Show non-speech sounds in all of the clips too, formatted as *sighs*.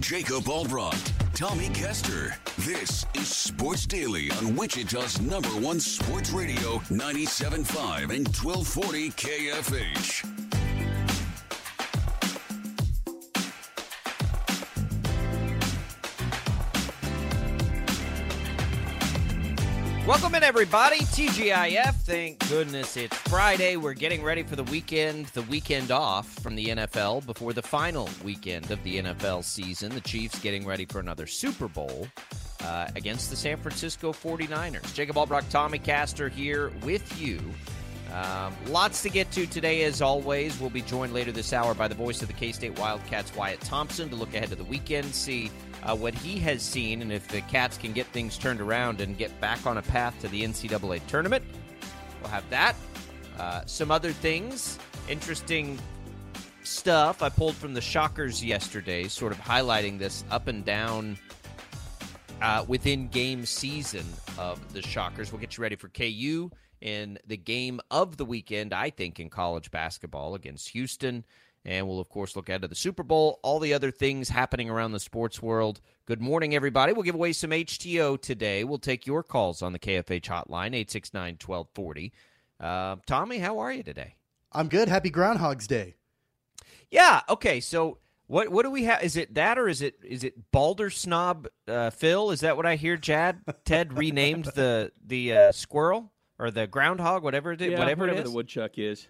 Jacob Albrecht, Tommy Kester. This is Sports Daily on Wichita's number one sports radio, 97.5 and 1240 KFH. Welcome in, everybody. TGIF. Thank goodness it's Friday. We're getting ready for the weekend, the weekend off from the NFL before the final weekend of the NFL season. The Chiefs getting ready for another Super Bowl uh, against the San Francisco 49ers. Jacob Albrecht, Tommy Caster here with you. Um, lots to get to today, as always. We'll be joined later this hour by the voice of the K State Wildcats, Wyatt Thompson, to look ahead to the weekend, see uh, what he has seen, and if the Cats can get things turned around and get back on a path to the NCAA tournament. We'll have that. Uh, some other things, interesting stuff I pulled from the Shockers yesterday, sort of highlighting this up and down uh, within game season of the Shockers. We'll get you ready for KU in the game of the weekend, I think, in college basketball against Houston. And we'll, of course, look ahead to the Super Bowl, all the other things happening around the sports world. Good morning, everybody. We'll give away some HTO today. We'll take your calls on the KFH hotline, 869 1240. Uh, Tommy, how are you today? I'm good. Happy Groundhog's Day. Yeah. Okay. So what what do we have? Is it that or is it is it Balder Snob uh, Phil? Is that what I hear? Jad Ted renamed the the uh, squirrel or the groundhog, whatever it is, Yeah, whatever, whatever it is. the woodchuck is.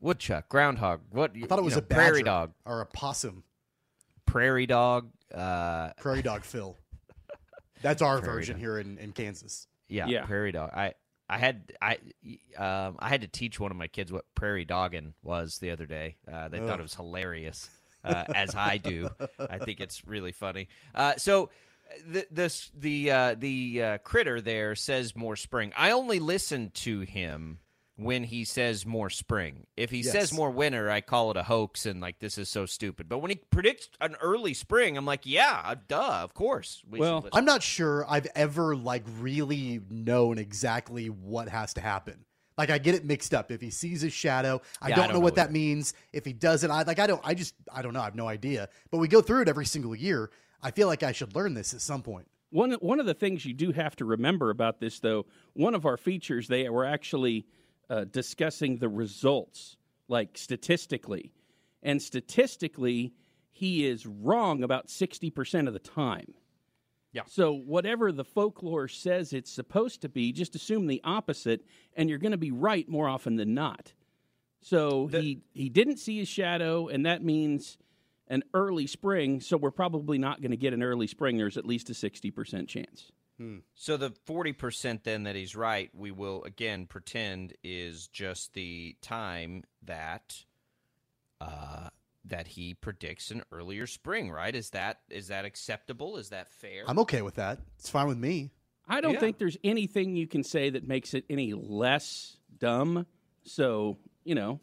Woodchuck, groundhog. What? I thought it was you a know, prairie dog, or a possum. prairie dog. Uh, Prairie dog *laughs* Phil. That's our Prairie version dog. here in, in Kansas. yeah, Yeah. prairie dog. I I had I um, I had to teach one of my kids what prairie dogging was the other day. Uh, they thought it was hilarious, uh, as I do. *laughs* I think it's really funny. Uh, so. The this the uh, the uh, critter there says more spring. I only listen to him when he says more spring. If he Yes. says more winter, I call it a hoax and like this is so stupid. But when he predicts an early spring, I'm like, yeah, uh, duh, of course. We Well. I'm not sure I've ever like really known exactly what has to happen. Like I get it mixed up. If he sees his shadow, I Yeah, don't, don't know know what that means. If he doesn't, I like I don't I just I don't know. I have no idea. But we go through it every single year. I feel like I should learn this at some point. One one of the things you do have to remember about this, though, one of our features they were actually uh, discussing the results, like statistically, and statistically, he is wrong about sixty percent of the time. Yeah. So whatever the folklore says it's supposed to be, just assume the opposite, and you're going to be right more often than not. So he he didn't see his shadow, and that means an early spring. So we're probably not going to get an early spring. There's at least a sixty percent chance. So the forty percent then that he's right, we will again pretend is just the time that uh that he predicts an earlier spring, right? Is that is that acceptable? Is that fair? I'm okay with that. It's fine with me. I don't Yeah. think there's anything you can say that makes it any less dumb. So you know,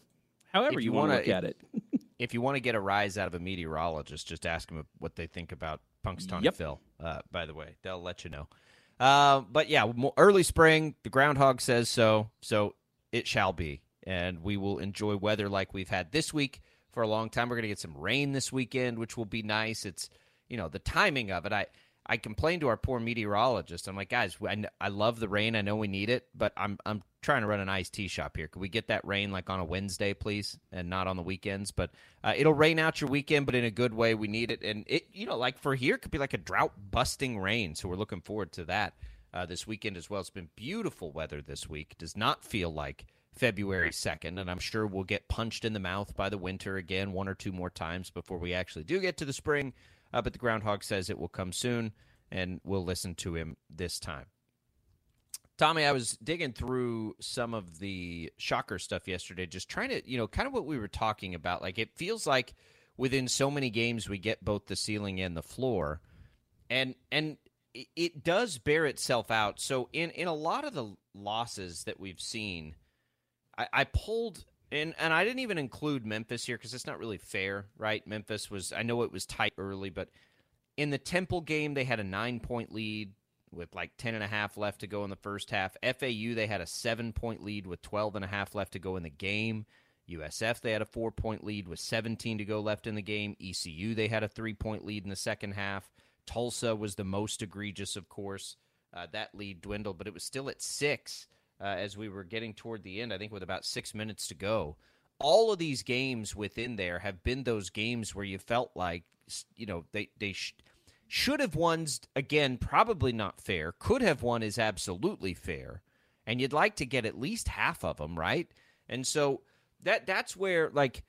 however If you, you want to wanna- look at it. *laughs* if you want to get a rise out of a meteorologist, just ask them what they think about Punxsutawney Yep. Phil. Uh, by the way, they'll let you know. Uh, but yeah, early spring. The groundhog says so, so it shall be, and we will enjoy weather like we've had this week for a long time. We're going to get some rain this weekend, which will be nice. It's you know the timing of it. I I complained to our poor meteorologist. I'm like, guys, I, I love the rain. I know we need it, but I'm I'm trying to run an iced tea shop here. Could we get that rain like on a Wednesday, please, and not on the weekends? But uh, it'll rain out your weekend, but in a good way. We need it, and it you know like for here it could be like a drought busting rain. So we're looking forward to that uh, this weekend as well. It's been beautiful weather this week. Does not feel like February 2nd, and I'm sure we'll get punched in the mouth by the winter again one or two more times before we actually do get to the spring. Uh, but the groundhog says it will come soon, and we'll listen to him this time. Tommy, I was digging through some of the shocker stuff yesterday, just trying to, you know, kind of what we were talking about. Like, it feels like within so many games we get both the ceiling and the floor, and and it does bear itself out. So in in a lot of the losses that we've seen, I, I pulled and and I didn't even include Memphis here because it's not really fair, right? Memphis was I know it was tight early, but in the Temple game they had a nine point lead with like 10 and a half left to go in the first half. FAU they had a seven point lead with 12 and a half left to go in the game. USF they had a four point lead with 17 to go left in the game. ECU they had a three point lead in the second half. Tulsa was the most egregious, of course. Uh, that lead dwindled, but it was still at six uh, as we were getting toward the end, I think with about six minutes to go. All of these games within there have been those games where you felt like, you know, they, they sh- should have won. Again, probably not fair. Could have won is absolutely fair. And you'd like to get at least half of them, right? And so that that's where, like,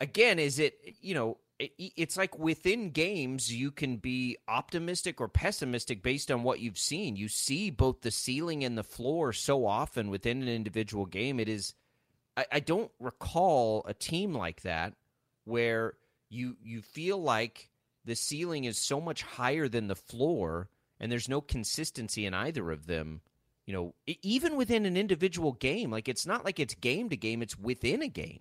again, is it, you know, it's like within games you can be optimistic or pessimistic based on what you've seen. You see both the ceiling and the floor so often within an individual game. It is I, I, don't recall a team like that where you you feel like the ceiling is so much higher than the floor and there's no consistency in either of them you know even within an individual game. Like it's not like it's game to game it's within a game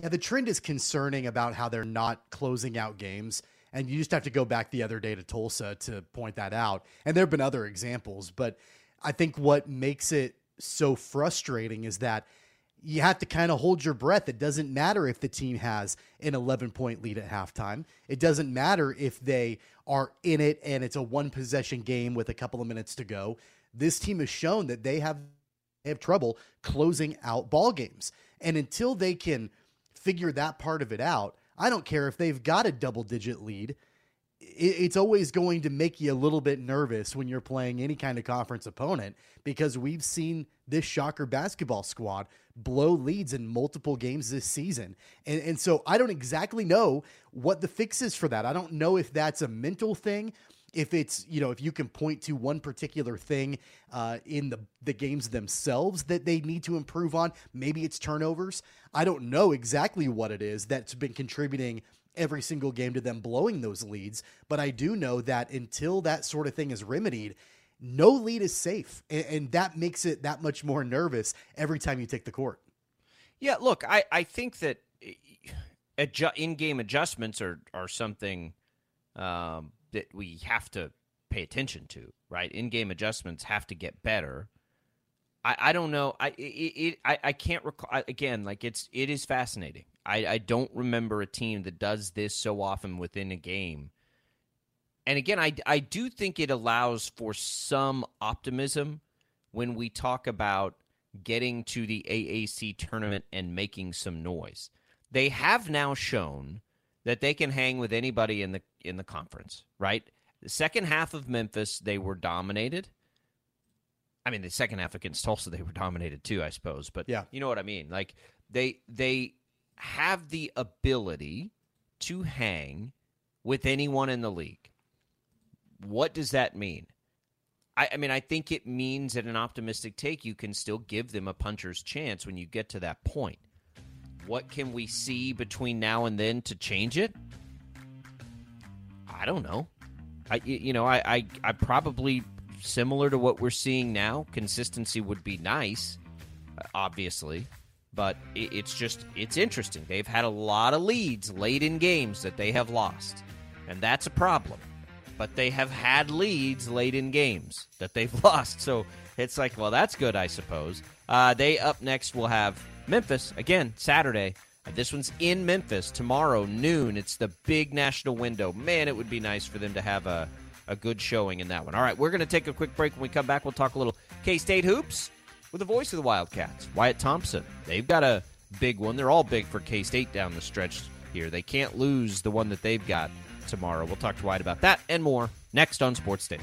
yeah, the trend is concerning about how they're not closing out games. And you just have to go back the other day to Tulsa to point that out. And there have been other examples, but I think what makes it so frustrating is that you have to kind of hold your breath. It doesn't matter if the team has an 11 point lead at halftime. It doesn't matter if they are in it and it's a one possession game with a couple of minutes to go. This team has shown that they have they have trouble closing out ball games. And until they can figure that part of it out. I don't care if they've got a double digit lead. It's always going to make you a little bit nervous when you're playing any kind of conference opponent because we've seen this shocker basketball squad blow leads in multiple games this season. And, and so I don't exactly know what the fix is for that. I don't know if that's a mental thing if it's you know if you can point to one particular thing uh, in the the games themselves that they need to improve on maybe it's turnovers. I don't know exactly what it is that's been contributing every single game to them blowing those leads but i do know that until that sort of thing is remedied no lead is safe and, and that makes it that much more nervous every time you take the court. Yeah look i i think that eh, adju- in-game adjustments are are something um, that we have to pay attention to, right? In-game adjustments have to get better. I, I don't know. I it, it I, I can't recall again. Like it's it is fascinating. I, I don't remember a team that does this so often within a game. And again, I I do think it allows for some optimism when we talk about getting to the AAC tournament and making some noise. They have now shown that they can hang with anybody in the in the conference, right? The second half of Memphis, they were dominated. I mean, the second half against Tulsa, they were dominated too, I suppose. But yeah. you know what I mean. Like they they have the ability to hang with anyone in the league. What does that mean? I, I mean, I think it means that an optimistic take, you can still give them a puncher's chance when you get to that point. What can we see between now and then to change it? I don't know. I you know I I, I probably similar to what we're seeing now. Consistency would be nice, uh, obviously, but it, it's just it's interesting. They've had a lot of leads late in games that they have lost, and that's a problem. But they have had leads late in games that they've *laughs* lost, so it's like, well, that's good, I suppose. Uh, they up next will have Memphis again Saturday this one's in Memphis tomorrow noon. It's the big national window. Man, it would be nice for them to have a a good showing in that one. All right, we're going to take a quick break. When we come back, we'll talk a little K State hoops with the voice of the Wildcats, Wyatt Thompson. They've got a big one. They're all big for K State down the stretch here. They can't lose the one that they've got tomorrow. We'll talk to Wyatt about that and more next on Sports Daily.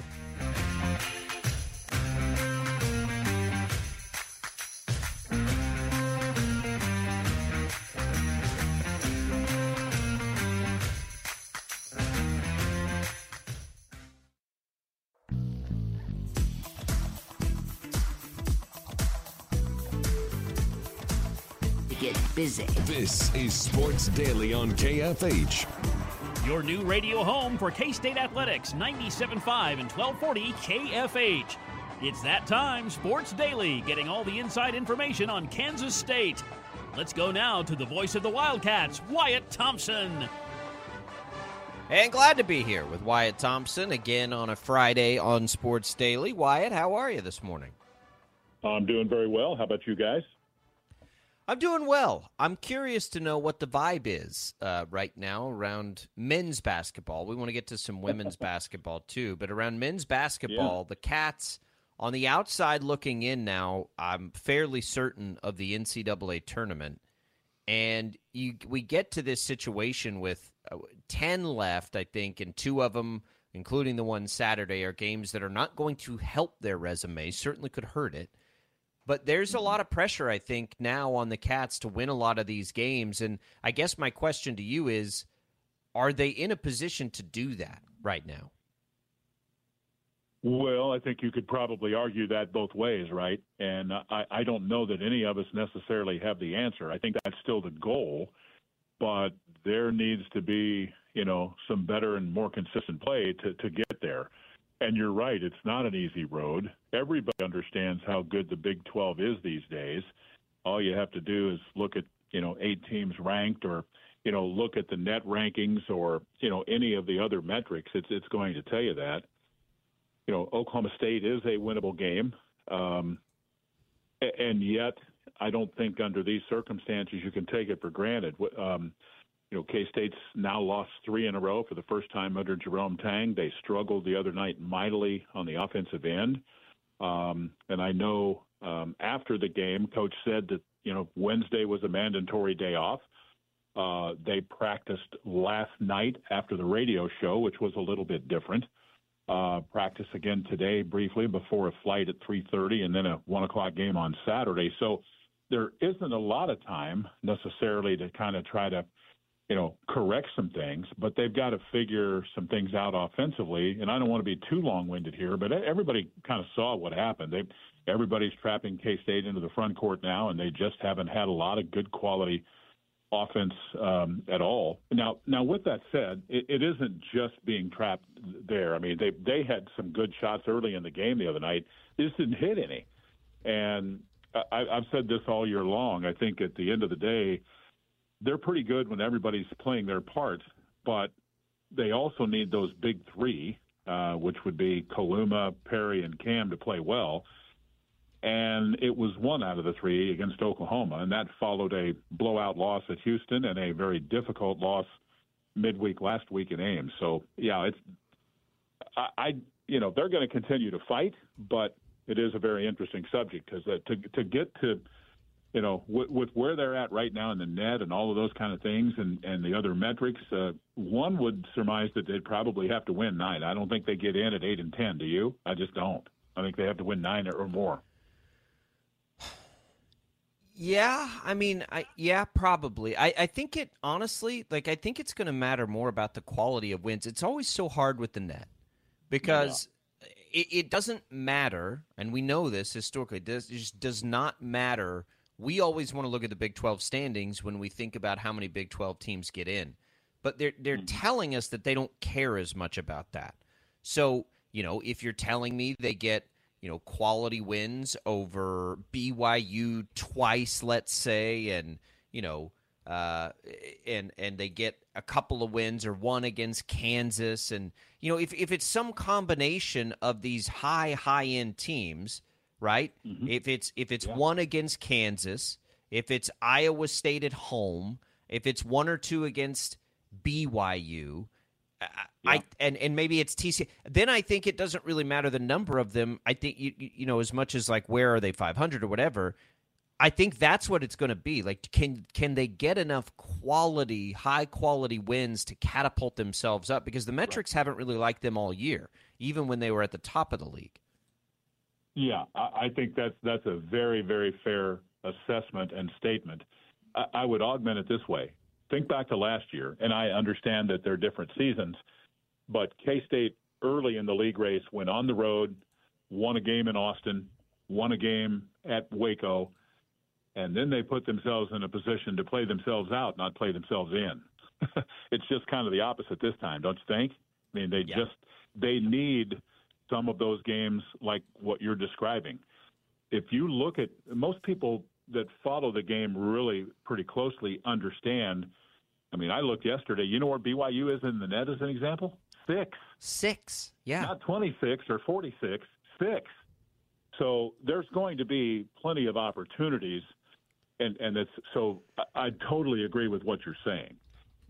This is Sports Daily on KFH. Your new radio home for K State Athletics, 97.5 and 1240 KFH. It's that time, Sports Daily, getting all the inside information on Kansas State. Let's go now to the voice of the Wildcats, Wyatt Thompson. And glad to be here with Wyatt Thompson again on a Friday on Sports Daily. Wyatt, how are you this morning? I'm doing very well. How about you guys? I'm doing well. I'm curious to know what the vibe is uh, right now around men's basketball. We want to get to some women's *laughs* basketball too, but around men's basketball, yeah. the Cats on the outside looking in now, I'm fairly certain of the NCAA tournament. And you, we get to this situation with uh, 10 left, I think, and two of them, including the one Saturday, are games that are not going to help their resume, certainly could hurt it. But there's a mm-hmm. lot of pressure, I think, now on the Cats to win a lot of these games. And I guess my question to you is are they in a position to do that right now? Well, I think you could probably argue that both ways, right? And I, I don't know that any of us necessarily have the answer. I think that's still the goal, but there needs to be, you know, some better and more consistent play to, to get there. And you're right, it's not an easy road. Everybody understands how good the Big 12 is these days. All you have to do is look at, you know, eight teams ranked or, you know, look at the net rankings or, you know, any of the other metrics. It's it's going to tell you that. You know, Oklahoma State is a winnable game. Um, and yet I don't think under these circumstances you can take it for granted. Um, you know, K State's now lost three in a row for the first time under Jerome Tang. They struggled the other night mightily on the offensive end. Um, and I know um, after the game, Coach said that, you know, Wednesday was a mandatory day off. Uh, they practiced last night after the radio show, which was a little bit different. Uh, practice again today briefly before a flight at 3:30, and then a one o'clock game on Saturday. So there isn't a lot of time necessarily to kind of try to you know, correct some things, but they've got to figure some things out offensively. And I don't want to be too long-winded here, but everybody kind of saw what happened. They everybody's trapping K-State into the front court now, and they just haven't had a lot of good quality offense um, at all. Now, now with that said, it, it isn't just being trapped there. I mean, they they had some good shots early in the game the other night. They just didn't hit any, and I, I've said this all year long. I think at the end of the day they're pretty good when everybody's playing their part, but they also need those big three, uh, which would be Kaluma, Perry, and Cam to play well. And it was one out of the three against Oklahoma, and that followed a blowout loss at Houston and a very difficult loss midweek last week in Ames. So yeah, it's I, I you know they're going to continue to fight, but it is a very interesting subject because uh, to to get to you know, with, with, where they're at right now in the net and all of those kind of things and, and the other metrics, uh, one would surmise that they'd probably have to win nine. I don't think they get in at eight and ten. Do you? I just don't. I think they have to win nine or more. Yeah, I mean, I yeah, probably. I, I think it honestly, like I think it's going to matter more about the quality of wins. It's always so hard with the net because yeah. it, it doesn't matter, and we know this historically. It, does, it just does not matter we always want to look at the Big 12 standings when we think about how many Big 12 teams get in. But they're they're mm-hmm. telling us that they don't care as much about that. So, you know, if you're telling me they get, you know, quality wins over BYU twice, let's say, and, you know, uh, and and they get a couple of wins or one against Kansas and you know if if it's some combination of these high high end teams right? Mm-hmm. If it's if it's yeah. one against Kansas, if it's Iowa State at home, if it's one or two against BYU, I and and maybe it's TC. Then I think it doesn't really matter the number of them. I think you you know as much as like where are they 500 or whatever. I think that's what it's going to be. Like can can they get enough quality, high quality wins to catapult themselves up because the metrics right. haven't really liked them all year, even when they were at the top of the league. Yeah, I think that's that's a very very fair assessment and statement. I, I would augment it this way. Think back to last year, and I understand that they're different seasons but K State early in the league race went on the road, won a game in Austin, won a game at Waco, and then they put themselves in a position to play themselves out, not play themselves in. *laughs* it's just kind of the opposite this time, don't you think? I mean, they yeah. just they need some of those games like what you're describing. If you look at most people that follow the game really pretty closely understand. I mean, I looked yesterday. You know where BYU is in the net as an example? Six. Six. Yeah. Not 26 or 46, six. So there's going to be plenty of opportunities. And, and it's so I, I totally agree with what you're saying.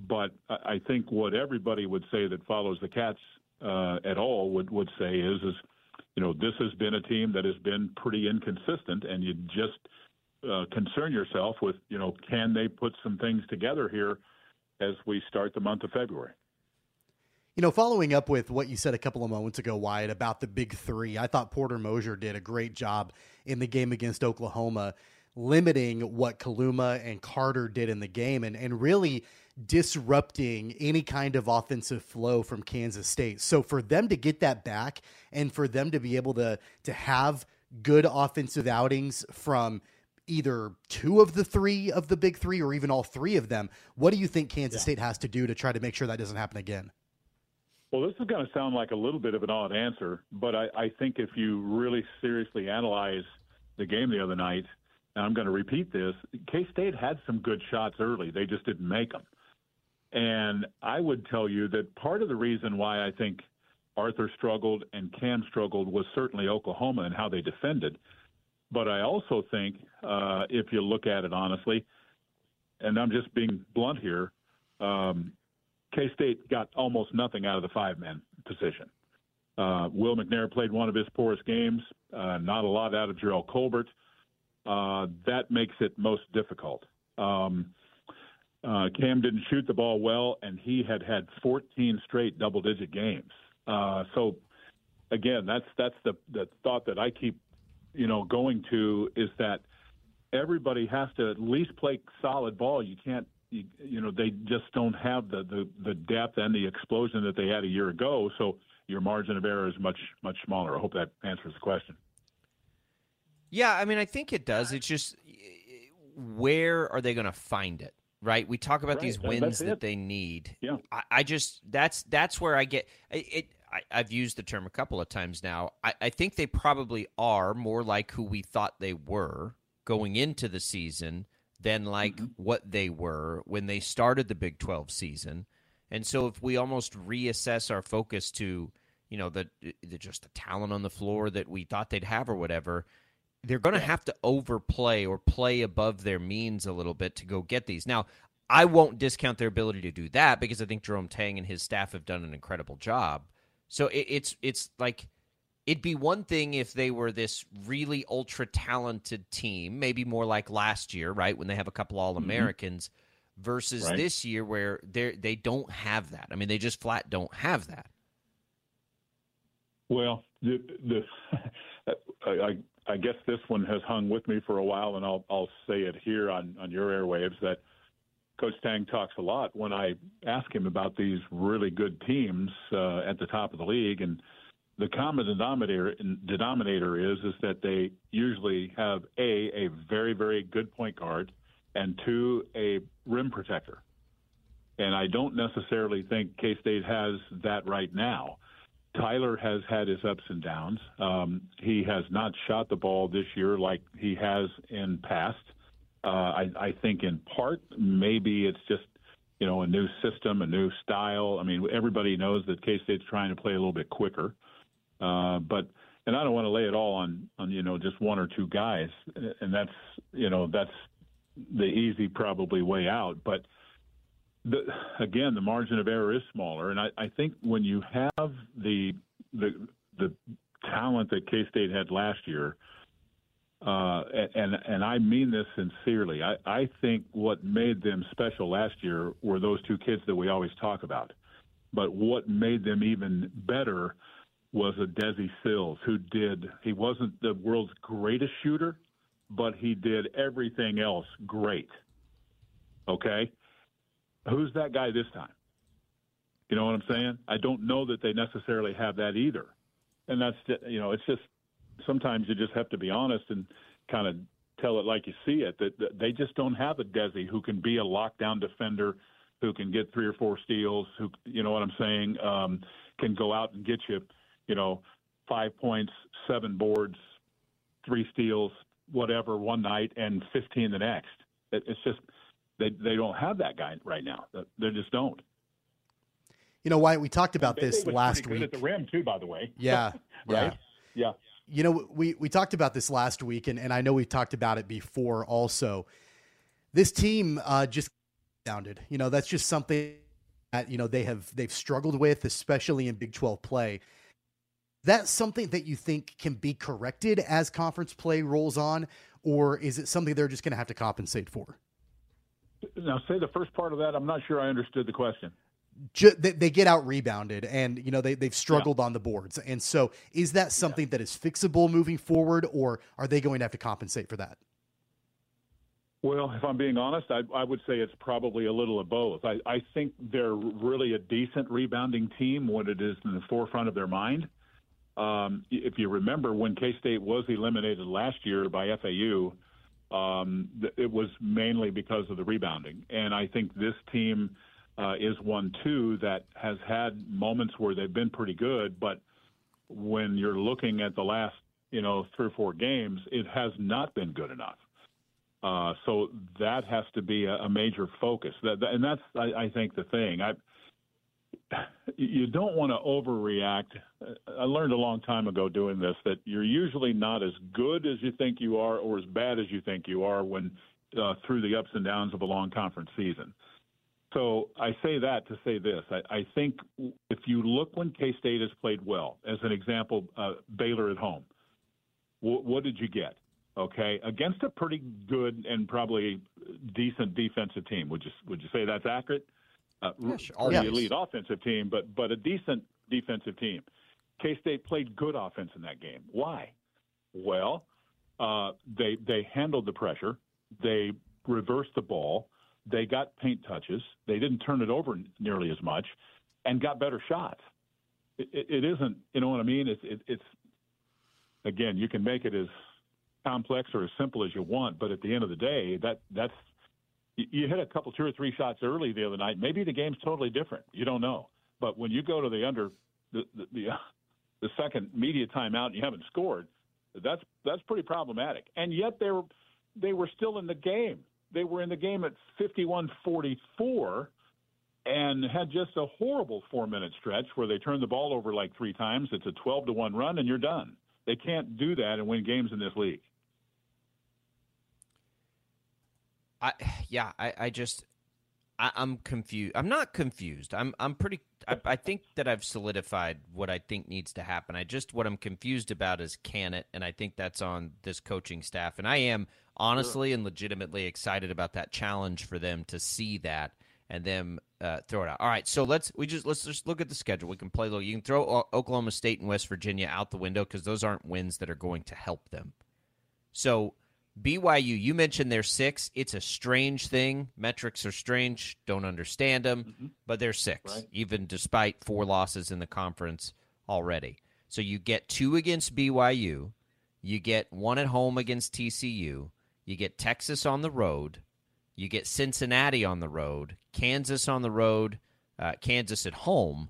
But I think what everybody would say that follows the Cats uh, at all would, would say is, is, you know, this has been a team that has been pretty inconsistent, and you just uh, concern yourself with, you know, can they put some things together here as we start the month of February? You know, following up with what you said a couple of moments ago, Wyatt, about the big three, I thought Porter Moser did a great job in the game against Oklahoma, limiting what Kaluma and Carter did in the game and, and really disrupting any kind of offensive flow from Kansas State. So for them to get that back and for them to be able to to have good offensive outings from either two of the three of the big three or even all three of them, what do you think Kansas yeah. State has to do to try to make sure that doesn't happen again? Well, this is going to sound like a little bit of an odd answer, but I, I think if you really seriously analyze the game the other night, and I'm going to repeat this, K State had some good shots early. They just didn't make them. And I would tell you that part of the reason why I think Arthur struggled and Cam struggled was certainly Oklahoma and how they defended. But I also think, uh, if you look at it honestly, and I'm just being blunt here, um, K State got almost nothing out of the five man position. Uh, Will McNair played one of his poorest games, uh, not a lot out of Jerrell Colbert. Uh, that makes it most difficult. Um, uh, Cam didn't shoot the ball well, and he had had 14 straight double digit games. Uh, so, again, that's that's the, the thought that I keep, you know, going to is that everybody has to at least play solid ball. You can't you, you know they just don't have the, the the depth and the explosion that they had a year ago. So your margin of error is much much smaller. I hope that answers the question. Yeah, I mean, I think it does. It's just where are they going to find it? Right? We talk about right. these wins that they need. Yeah. I, I, just that's that's where I get it. I, have used the term a couple of times now. I, I think they probably are more like who we thought they were going into the season than like mm-hmm. what they were when they started the Big 12 season. And so if we almost reassess our focus to, you know, the, the just the talent on the floor that we thought they'd have or whatever, they're going to have to overplay or play above their means a little bit to go get these. Now, I won't discount their ability to do that because I think Jerome Tang and his staff have done an incredible job. So it, it's it's like it'd be one thing if they were this really ultra talented team, maybe more like last year, right, when they have a couple All Americans, mm-hmm. versus right. this year where they they don't have that. I mean, they just flat don't have that. Well, the, the *laughs* I, I guess this one has hung with me for a while, and I'll I'll say it here on on your airwaves that. Coach Tang talks a lot when I ask him about these really good teams uh, at the top of the league, and the common denominator denominator is is that they usually have a a very very good point guard and two a rim protector. And I don't necessarily think K State has that right now. Tyler has had his ups and downs. Um, he has not shot the ball this year like he has in past. Uh, I, I think in part maybe it's just you know a new system, a new style. I mean everybody knows that K State's trying to play a little bit quicker. Uh, but and I don't want to lay it all on on you know just one or two guys, and that's you know that's the easy probably way out. But the, again, the margin of error is smaller, and I, I think when you have the the the talent that K State had last year, uh, and and I mean this sincerely, I, I think what made them special last year were those two kids that we always talk about. But what made them even better was a Desi Sills who did. He wasn't the world's greatest shooter, but he did everything else great. Okay, who's that guy this time? You know what I'm saying? I don't know that they necessarily have that either, and that's you know it's just sometimes you just have to be honest and kind of tell it like you see it that, that they just don't have a Desi who can be a lockdown defender, who can get three or four steals, who you know what I'm saying, um, can go out and get you, you know, five points, seven boards, three steals, whatever one night, and 15 the next. It, it's just they they don't have that guy right now. They just don't. You know why we talked about this last week. at the rim too, by the way. Yeah, *laughs* right. yeah. Yeah. You know, we, we talked about this last week, and, and I know we've talked about it before also. This team uh, just sounded. You know, that's just something that, you know, they have they've struggled with, especially in Big 12 play. That's something that you think can be corrected as conference play rolls on, or is it something they're just going to have to compensate for? Now, say the first part of that. I'm not sure I understood the question. Ju- they, they get out rebounded and you know they, they've struggled on the boards and so is that something that is fixable moving forward or are they going to have to compensate for that Well, if I'm being honest, I, I would say it's probably a little of both. I, I think they're really a decent rebounding team when it is in the forefront of their mind. Um, if you remember when K State was eliminated last year by FAU, um, it was mainly because of the rebounding. And I think this team uh, is one, too, that has had moments where they've been pretty good, but when you're looking at the last, you know, three or four games, it has not been good enough. Uh, so that has to be a, a major focus. That, that- and that's, I, I think, the thing. I, you don't want to overreact. I learned a long time ago doing this that you're usually not as good as you think you are or as bad as you think you are when uh, through the ups and downs of a long conference season. So I say that to say this. I, I think if you look when K State has played well, as an example, uh, Baylor at home, what, what did you get? Okay, against a pretty good and probably decent defensive team. Would you would you say that's accurate? Uh, Yeah, sure. the elite offensive team, but but a decent defensive team. K State played good offense in that game. Why? Well, uh, they they handled the pressure. They reversed the ball. They got paint touches. They didn't turn it over nearly as much, and got better shots. It, it, it isn't, you know what I mean? It's it, it's again, you can make it as complex or as simple as you want, but at the end of the day, that that's you- hit a couple, two or three shots early the other night. Maybe the game's totally different. You don't know. But when you go to the under the the, the, uh, the second media timeout and you haven't scored, that's that's pretty problematic. And yet they were they were still in the game. They were in the game at 51-44 and had just a horrible four minute stretch where they turned the ball over like three times. It's a 12 to 1 run and you're done. They can't do that and win games in this league. I *sighs* yeah, I, I just I, I'm confused. I'm not confused. I'm I'm pretty. I, I think that I've solidified what I think needs to happen. I just what I'm confused about is can it, and I think that's on this coaching staff. And I am honestly and legitimately excited about that challenge for them to see that and then uh, throw it out. All right, so let's we just let's just look at the schedule. We can play. Look, you can throw Oklahoma State and West Virginia out the window because those aren't wins that are going to help them. So BYU, you mentioned they're six. It's a strange thing. Metrics are strange. Don't understand them, but they're six, Right. even despite four losses in the conference already. So you get two against BYU, you get one at home against TCU, you get Texas on the road, you get Cincinnati on the road, Kansas on the road, uh, Kansas at home,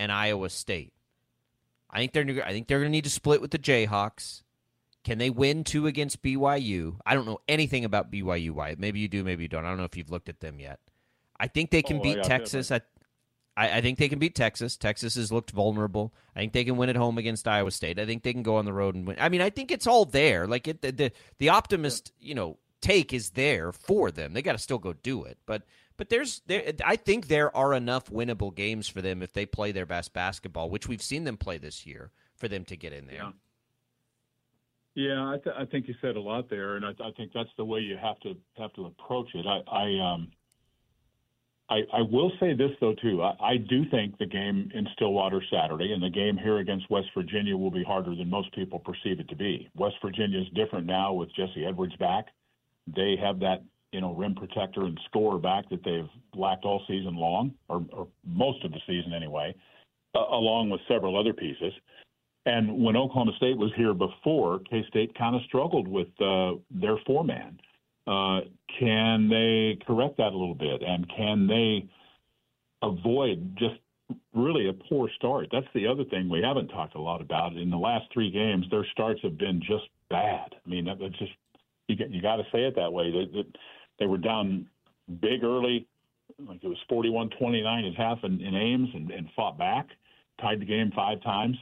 and Iowa State. I think they're. I think they're going to need to split with the Jayhawks. Can they win two against BYU? I don't know anything about BYU. Wyatt. Maybe you do, maybe you don't. I don't know if you've looked at them yet. I think they can Oh, beat Texas. I, I I think they can beat Texas. Texas has looked vulnerable. I think they can win at home against Iowa State. I think they can go on the road and win. I mean, I think it's all there. Like it, the the, the optimist, you know, take is there for them. They got to still go do it. But But there's there I think there are enough winnable games for them if they play their best basketball, which we've seen them play this year, for them to get in there. Yeah. Yeah, I, th- I think you said a lot there, and I, I think that's the way you have to have to approach it. I, I um, I, I will say this though too. I, I do think the game in Stillwater Saturday and the game here against West Virginia will be harder than most people perceive it to be. West Virginia is different now with Jesse Edwards back. They have that you know rim protector and scorer back that they've lacked all season long, or, or most of the season anyway, uh, along with several other pieces. And when Oklahoma State was here before, K State kind of struggled with uh, their four man. Uh, can they correct that a little bit? And can they avoid just really a poor start? That's the other thing we haven't talked a lot about. In the last three games, their starts have been just bad. I mean, that's just you, you got to say it that way. They, they, they were down big early, like it was 41-29 at half in, in Ames, and, and fought back, tied the game five times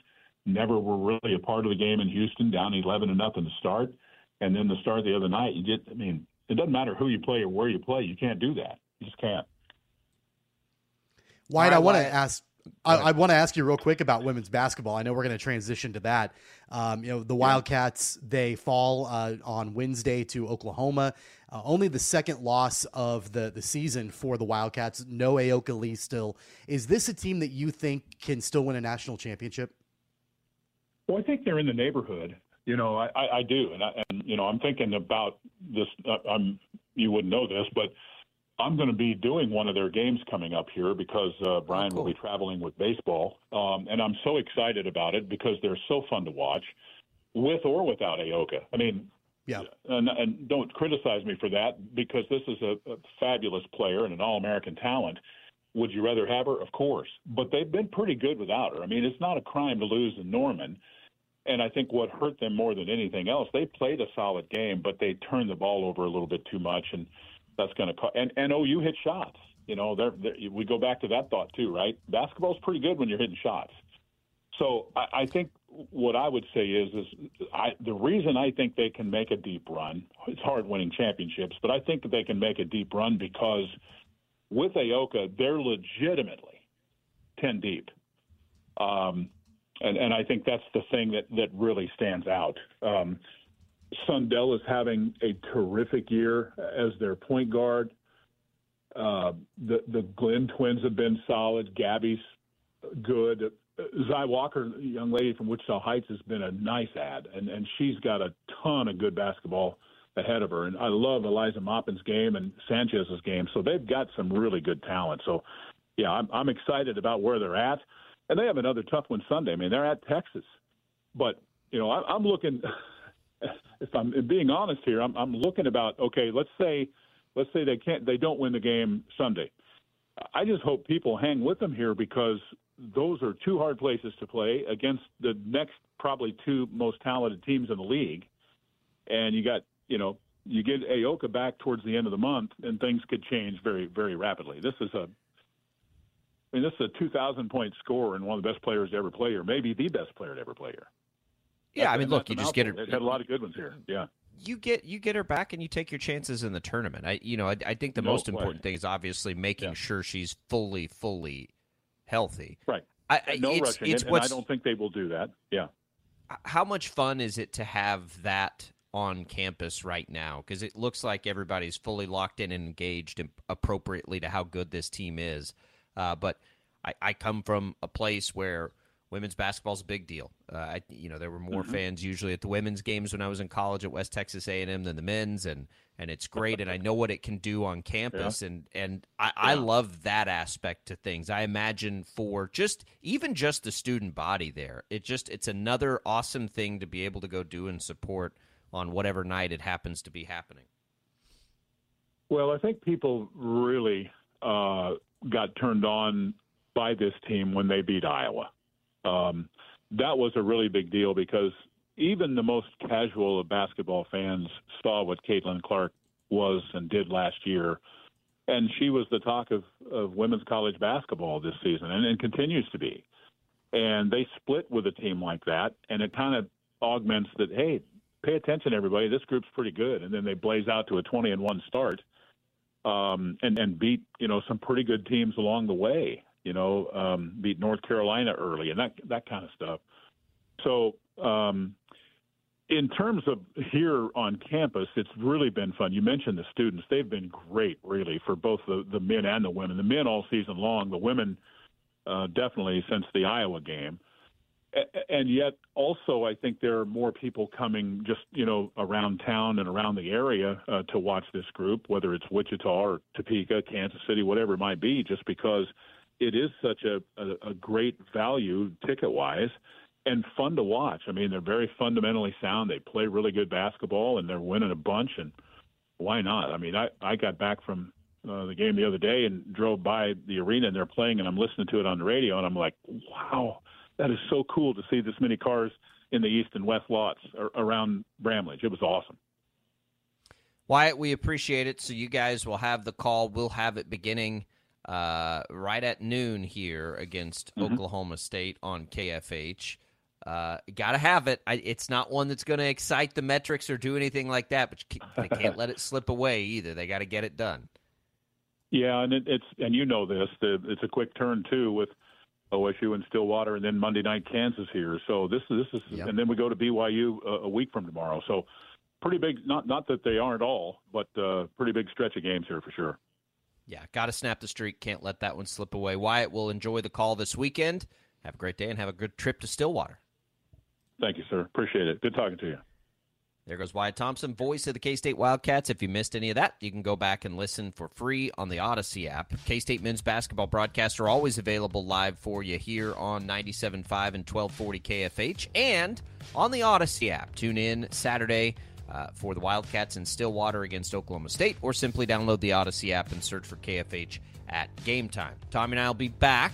never were really a part of the game in Houston, down 11 to nothing to start. And then the start the other night, you get, I mean, it doesn't matter who you play or where you play. You can't do that. You just can't. Wyatt, right, I want to ask. I, I want to ask you real quick about women's basketball. I know we're going to transition to that. Um, you know, the Wildcats they fall uh, on Wednesday to Oklahoma. Uh, only the second loss of the the season for the Wildcats. No Ayoka Lee still. Is this a team that you think can still win a national championship? Well, I think they're in the neighborhood. You know, I, I, I do, and, I, and you know, I'm thinking about this. Uh, I'm you wouldn't know this, but I'm going to be doing one of their games coming up here because uh, Brian oh, cool. will be traveling with baseball, um, and I'm so excited about it because they're so fun to watch, with or without Ayoka. I mean, yeah, and, and don't criticize me for that because this is a, a fabulous player and an All-American talent. Would you rather have her? Of course. But they've been pretty good without her. I mean, it's not a crime to lose in Norman. And I think what hurt them more than anything else, they played a solid game, but they turned the ball over a little bit too much, and that's going to. Co- and and OU hit shots. You know, they're, they're, we go back to that thought too, right? Basketball's pretty good when you're hitting shots. So I, I think what I would say is, is I, the reason I think they can make a deep run. It's hard winning championships, but I think that they can make a deep run because with Ayoka, they're legitimately ten deep. Um, and, and I think that's the thing that, that really stands out. Um, Sundell is having a terrific year as their point guard. Uh, the the Glenn twins have been solid. Gabby's good. Zy Walker, young lady from Wichita Heights, has been a nice ad, and and she's got a ton of good basketball ahead of her. And I love Eliza Maupin's game and Sanchez's game. So they've got some really good talent. So yeah, I'm I'm excited about where they're at and they have another tough one Sunday. I mean, they're at Texas, but you know, I, I'm looking. *laughs* If I'm being honest here, I'm, I'm looking about okay. Let's say, let's say they can't, they don't win the game Sunday. I just hope people hang with them here because those are two hard places to play against the next probably two most talented teams in the league, and you got you know you get Ayoka back towards the end of the month, and things could change very very rapidly. This is a I mean, this is a 2,000 point score and one of the best players to ever play here, maybe the best player to ever play here. Yeah, I mean, look, you just get her. Had a lot of good ones here. Yeah. You get you get her back and you take your chances in the tournament. I you know I, I think the no most way. important thing is obviously making yeah. sure she's fully fully healthy. Right. I, no it's, rushing, it's and, and I don't think they will do that. Yeah. How much fun is it to have that on campus right now? Because it looks like everybody's fully locked in and engaged appropriately to how good this team is. Uh, but I, I come from a place where women's basketball is a big deal. Uh, I, you know, there were more mm-hmm. fans usually at the women's games when I was in college at West Texas A&M than the men's, and and it's great, and I know what it can do on campus, yeah. and and I, yeah. I love that aspect to things. I imagine for just even just the student body there, it just it's another awesome thing to be able to go do and support on whatever night it happens to be happening. Well, I think people really uh, got turned on by this team when they beat Iowa. Um, that was a really big deal because even the most casual of basketball fans saw what Caitlin Clark was and did last year. And she was the talk of, of women's college basketball this season and, and continues to be. And they split with a team like that, and it kind of augments that, hey, pay attention, everybody. This group's pretty good. And then they blaze out to a 20 and 1 start um, and and beat you know some pretty good teams along the way. You know, um, beat North Carolina early and that that kind of stuff. So, um, in terms of here on campus, it's really been fun. You mentioned the students; they've been great, really, for both the the men and the women. The men all season long. The women uh, definitely since the Iowa game and yet also I think there are more people coming just you know around town and around the area uh, to watch this group, whether it's Wichita or Topeka, Kansas City, whatever it might be, just because it is such a, a, a great value ticket wise and fun to watch. I mean, they're very fundamentally sound. They play really good basketball and they're winning a bunch. And why not? I mean, I I got back from uh, the game the other day and drove by the arena and they're playing and I'm listening to it on the radio and I'm like, wow that is so cool to see this many cars in the east and west lots around Bramlage. It was awesome. Wyatt, we appreciate it. So you guys will have the call. We'll have it beginning uh, right at noon here against mm-hmm. Oklahoma State on KFH. Uh, Got to have it. I, it's not one that's going to excite the metrics or do anything like that, but they can't let it *laughs* slip away either. They got to get it done. Yeah, and it, it's and you know this. The, it's a quick turn too with OSU and Stillwater, and then Monday night Kansas here. So this is this is, yep. and then we go to BYU a, a, week from tomorrow. So pretty big. Not not that they aren't all, but uh, pretty big stretch of games here for sure. Yeah, got to snap the streak. Can't let that one slip away. Wyatt will enjoy the call this weekend. Have a great day and have a good trip to Stillwater. Thank you, sir. Appreciate it. Good talking to you. There goes Wyatt Thompson, voice of the K State Wildcats. If you missed any of that, you can go back and listen for free on the Audacy app. K State men's basketball broadcasts are always available live for you here on 97.5 and 1240 KFH and on the Audacy app. Tune in Saturday uh, for the Wildcats in Stillwater against Oklahoma State, or simply download the Audacy app and search for KFH at game time. Tommy and I will be back.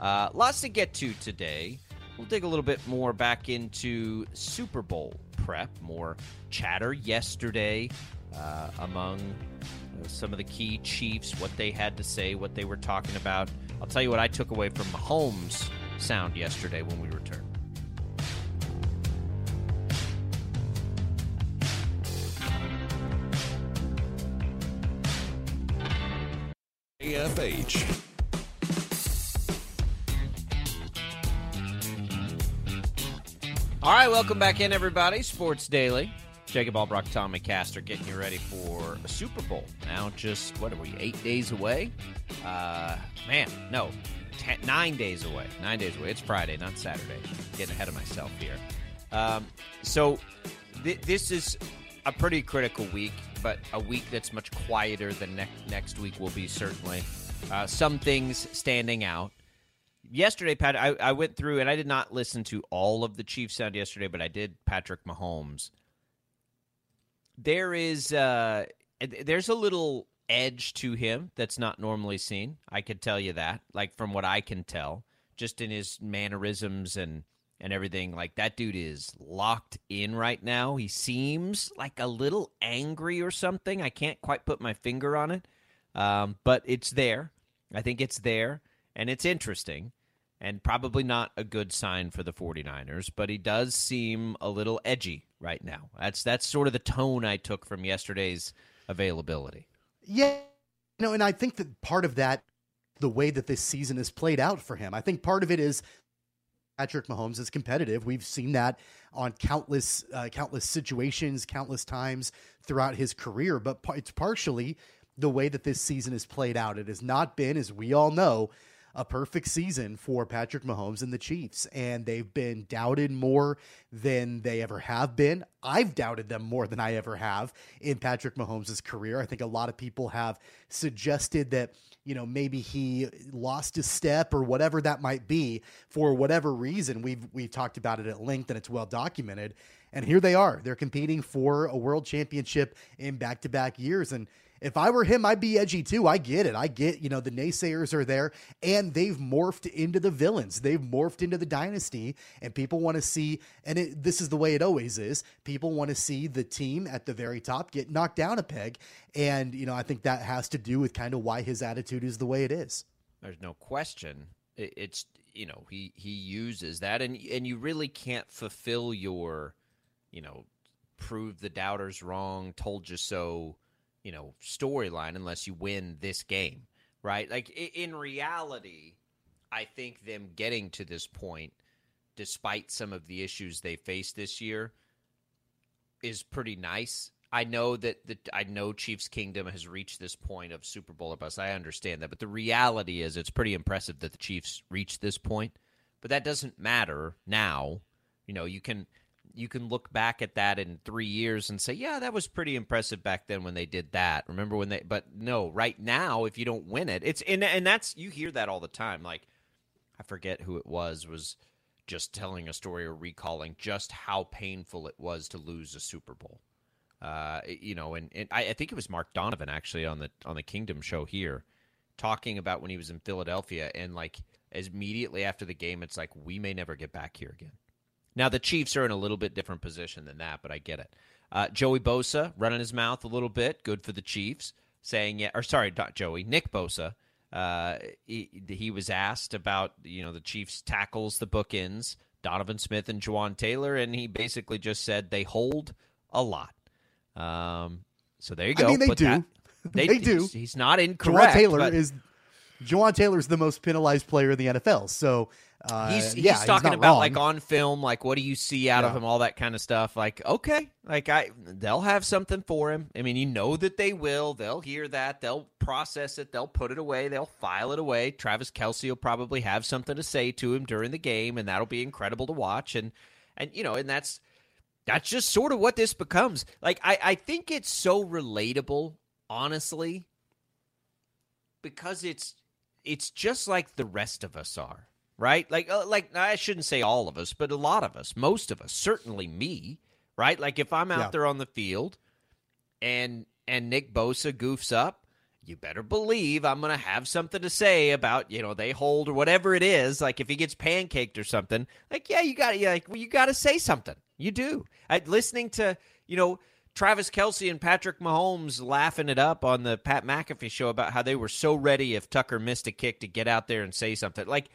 Uh, lots to get to today. We'll dig a little bit more back into Super Bowl prep, more chatter yesterday uh, among uh, some of the key Chiefs, what they had to say, what they were talking about. I'll tell you what I took away from Mahomes' sound yesterday when we returned. KFH. All right, welcome back in, everybody. Sports Daily. Jacob Albrecht, Tommy Castor, getting you ready for a Super Bowl. Now, just what are we? Eight days away. Uh, man, no, ten, nine days away. Nine days away. It's Friday, not Saturday. Getting ahead of myself here. Um, so, th- this is a pretty critical week, but a week that's much quieter than ne- next week will be certainly. Uh, some things standing out yesterday, Pat, I, I went through and I did not listen to all of the Chiefs sound yesterday, but I did Patrick Mahomes. There is uh, there's a little edge to him that's not normally seen. I could tell you that, like from what I can tell, just in his mannerisms and and everything. Like that dude is locked in right now. He seems like a little angry or something. I can't quite put my finger on it, um, but it's there. I think it's there, and it's interesting and probably not a good sign for the 49ers, but he does seem a little edgy right now. That's that's sort of the tone I took from yesterday's availability. Yeah. You know, and I think that part of that the way that this season has played out for him. I think part of it is Patrick Mahomes is competitive. We've seen that on countless uh, countless situations, countless times throughout his career, but it's partially the way that this season has played out. It has not been as we all know a perfect season for Patrick Mahomes and the Chiefs, and they've been doubted more than they ever have been. I've doubted them more than I ever have in Patrick Mahomes' career. I think a lot of people have suggested that, you know, maybe he lost his step or whatever that might be for whatever reason. We've we've talked about it at length and it's well documented. And here they are. They're competing for a world championship in back-to-back years and if I were him, I'd be edgy too. I get it. I get, you know, the naysayers are there and they've morphed into the villains. They've morphed into the dynasty and people want to see, and it, this is the way it always is. People want to see the team at the very top get knocked down a peg. And, you know, I think that has to do with kind of why his attitude is the way it is. There's no question. It's, you know, he, he uses that and, and you really can't fulfill your, you know, prove the doubters wrong, told you so you know, storyline unless you win this game, right? Like in reality, I think them getting to this point, despite some of the issues they faced this year, is pretty nice. I know that the I know Chiefs Kingdom has reached this point of Super Bowl or bust. I understand that, but the reality is it's pretty impressive that the Chiefs reached this point. But that doesn't matter now. You know, you can you can look back at that in three years and say, yeah, that was pretty impressive back then when they did that. Remember when they? But no, right now, if you don't win it, it's and and that's you hear that all the time. Like I forget who it was was just telling a story or recalling just how painful it was to lose a Super Bowl. Uh, you know, and, and I, I think it was Mark Donovan actually on the on the Kingdom show here, talking about when he was in Philadelphia and like immediately after the game, it's like we may never get back here again. Now the Chiefs are in a little bit different position than that, but I get it. Uh, Joey Bosa running his mouth a little bit, good for the Chiefs, saying yeah, or sorry, not Joey, Nick Bosa. Uh, he, he was asked about you know the Chiefs tackles, the bookends, Donovan Smith and Jawaan Taylor, and he basically just said they hold a lot. Um, so there you go. I mean, they Put do. that- *laughs* they, they- do. he's- he's not incorrect, Jawaan Taylor but- is Jawaan Taylor is the most penalized player in the NFL. So uh, he's he's yeah, talking not about wrong. like on film, like what do you see out of him, all that kind of stuff. Like okay, like I they'll have something for him. I mean, you know that they will. They'll hear that. They'll process it. They'll put it away. They'll file it away. Travis Kelce will probably have something to say to him during the game, and that'll be incredible to watch. And and you know, and that's that's just sort of what this becomes. Like I I think it's so relatable, honestly, because it's it's just like the rest of us are, right? Like uh, like I shouldn't say all of us, but a lot of us, most of us, certainly me, right? Like if I'm out Yeah. there on the field and and Nick Bosa goofs up, you better believe I'm going to have something to say about, you know, they hold or whatever it is, like if he gets pancaked or something. Like yeah, you got to like well, you got to say something. You do. I, listening to, you know, Travis Kelce and Patrick Mahomes laughing it up on the Pat McAfee show about how they were so ready if Tucker missed a kick to get out there and say something. Like,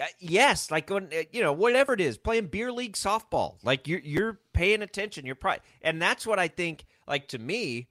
uh, yes, like when uh, you know whatever it is, playing beer league softball. Like you're you're paying attention. You're probably, and that's what I think. Like to me,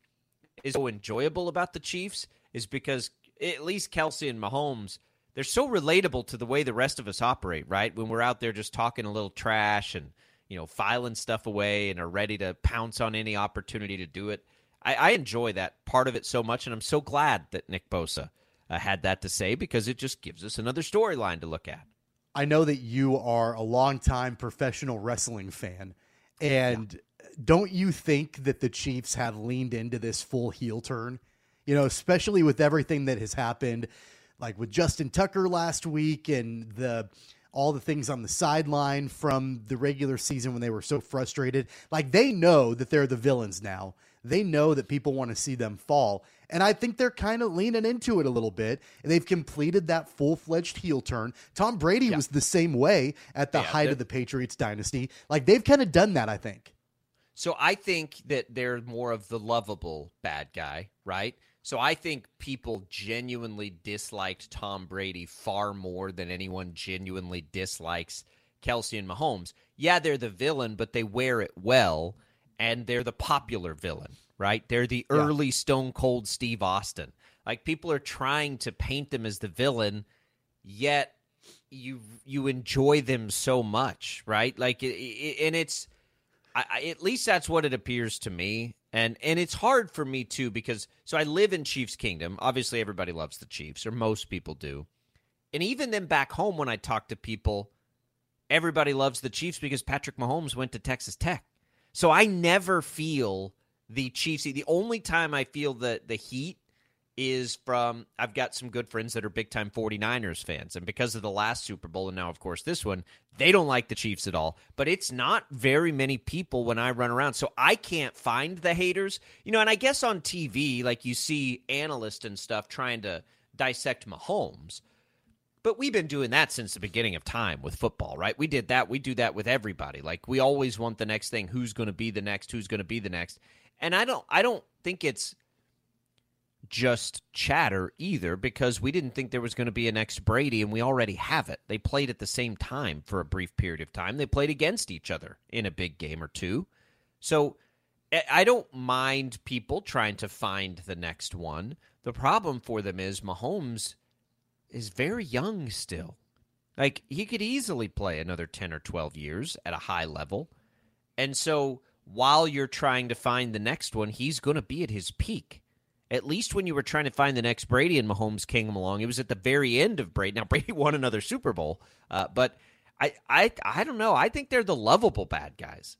is so enjoyable about the Chiefs is because at least Kelce and Mahomes. They're so relatable to the way the rest of us operate, right? When we're out there just talking a little trash and you know, filing stuff away and are ready to pounce on any opportunity to do it. I, I enjoy that part of it so much, and I'm so glad that Nick Bosa uh, had that to say because it just gives us another storyline to look at. I know that you are a longtime professional wrestling fan, and don't you think that the Chiefs have leaned into this full heel turn? You know, especially with everything that has happened, like with Justin Tucker last week and the all the things on the sideline from the regular season when they were so frustrated. Like they know that they're the villains now. They know that people want to see them fall. And I think they're kind of leaning into it a little bit. And they've completed that full fledged heel turn. Tom Brady was the same way at the Yeah, height of the Patriots dynasty. Like they've kind of done that, I think. So I think that they're more of the lovable bad guy, right? So I think people genuinely disliked Tom Brady far more than anyone genuinely dislikes Kelce and Mahomes. Yeah, they're the villain, but they wear it well, and they're the popular villain, right? They're the Yeah. early Stone Cold Steve Austin. Like people are trying to paint them as the villain, yet you you enjoy them so much, right? Like, it, it, and it's I, I, at least that's what it appears to me, and and it's hard for me too because so I live in Chiefs Kingdom. Obviously, everybody loves the Chiefs, or most people do, and even then back home when I talk to people, everybody loves the Chiefs because Patrick Mahomes went to Texas Tech. So I never feel the Chiefs. The only time I feel the the heat is from I've got some good friends that are big time 49ers fans and because of the last Super Bowl and now of course this one they don't like the Chiefs at all but it's not very many people when I run around so I can't find the haters you know and I guess on TV like you see analysts and stuff trying to dissect Mahomes but we've been doing that since the beginning of time with football, right? We did that. We do that with everybody. Like we always want the next thing. Who's going to be the next? Who's going to be the next? And I don't. I don't think it's just chatter either because we didn't think there was going to be a next Brady and we already have it. They played at the same time for a brief period of time. They played against each other in a big game or two. So I- I don't mind people trying to find the next one. The problem for them is Mahomes is very young still. Like he could easily play another 10 or 12 years at a high level. And so while you're trying to find the next one, he's going to be at his peak. At least when you were trying to find the next Brady and Mahomes came along, it was at the very end of Brady. Now *laughs* Brady won another Super Bowl, uh, but I, I, I don't know. I think they're the lovable bad guys.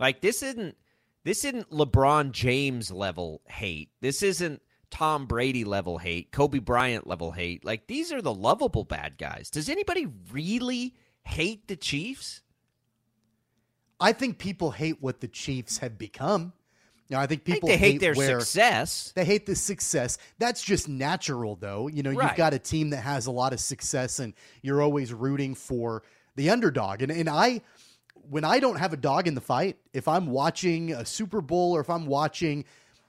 Like this isn't this isn't LeBron James level hate. This isn't Tom Brady level hate, Kobe Bryant level hate. Like these are the lovable bad guys. Does anybody really hate the Chiefs? I think people hate what the Chiefs have become. Know, I think I think people they hate their success. They hate the success. That's just natural, though. You know, Right. you've got a team that has a lot of success, and you're always rooting for the underdog. And and I, when I don't have a dog in the fight, if I'm watching a Super Bowl or if I'm watching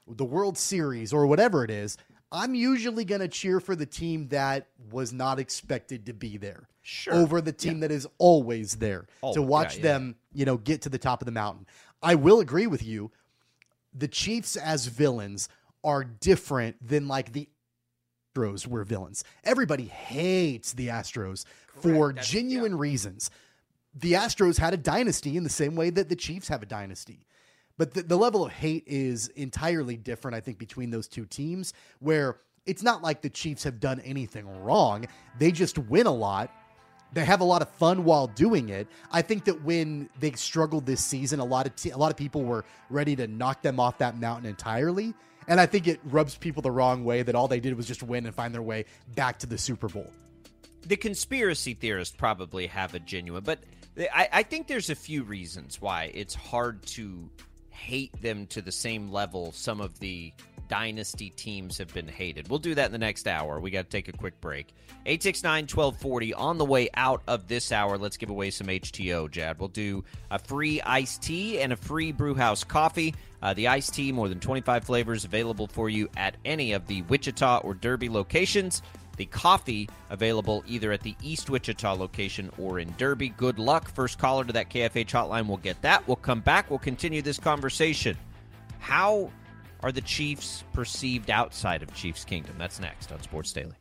the World Series or whatever it is, I'm usually going to cheer for the team that was not expected to be there. Sure. Over the team that is always there Oh, to yeah, watch yeah. them, you know, get to the top of the mountain. I will agree with you the Chiefs as villains are different than like the Astros were villains. Everybody hates the Astros for genuine reasons. The Astros had a dynasty in the same way that the Chiefs have a dynasty. But the, the level of hate is entirely different, I think, between those two teams, where it's not like the Chiefs have done anything wrong. They just win a lot they have a lot of fun while doing it. I think that when they struggled this season, a lot of a lot of people were ready to knock them off that mountain entirely. And I think it rubs people the wrong way that all they did was just win and find their way back to the Super Bowl. the conspiracy theorists probably have a genuine, but I, I think there's a few reasons why it's hard to hate them to the same level some of the dynasty teams have been hated. We'll do that in the next hour. We got to take a quick break. 869 1240 on the way out of this hour. Let's give away some HTeaO, Jad. We'll do a free iced tea and a free brewhouse coffee. Uh, the iced tea, more than 25 flavors available for you at any of the Wichita or Derby locations. The coffee available either at the East Wichita location or in Derby. Good luck. First caller to that KFH hotline will get that. We'll come back. We'll continue this conversation. How are the Chiefs perceived outside of Chiefs Kingdom? That's next on Sports Daily.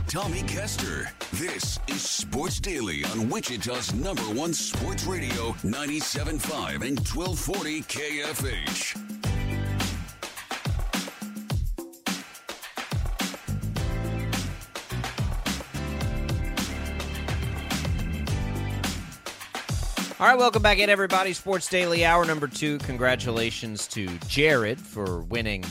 Tommy Kester. This is Sports Daily on Wichita's number one sports radio, 97.5 and 1240 KFH. All right, welcome back in, everybody. Sports Daily Hour number two. Congratulations to Jared for winning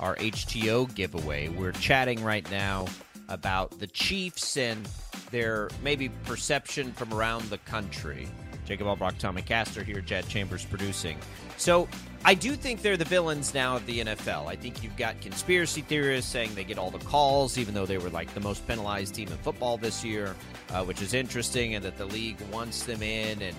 our HTeaO giveaway. We're chatting right now about the Chiefs and their maybe perception from around the country. Jacob Albrecht, Tommy Castor here, Jed Chambers producing. So I do think they're the villains now of the NFL. I think you've got conspiracy theorists saying they get all the calls, even though they were like the most penalized team in football this year, uh, which is interesting, and that the league wants them in and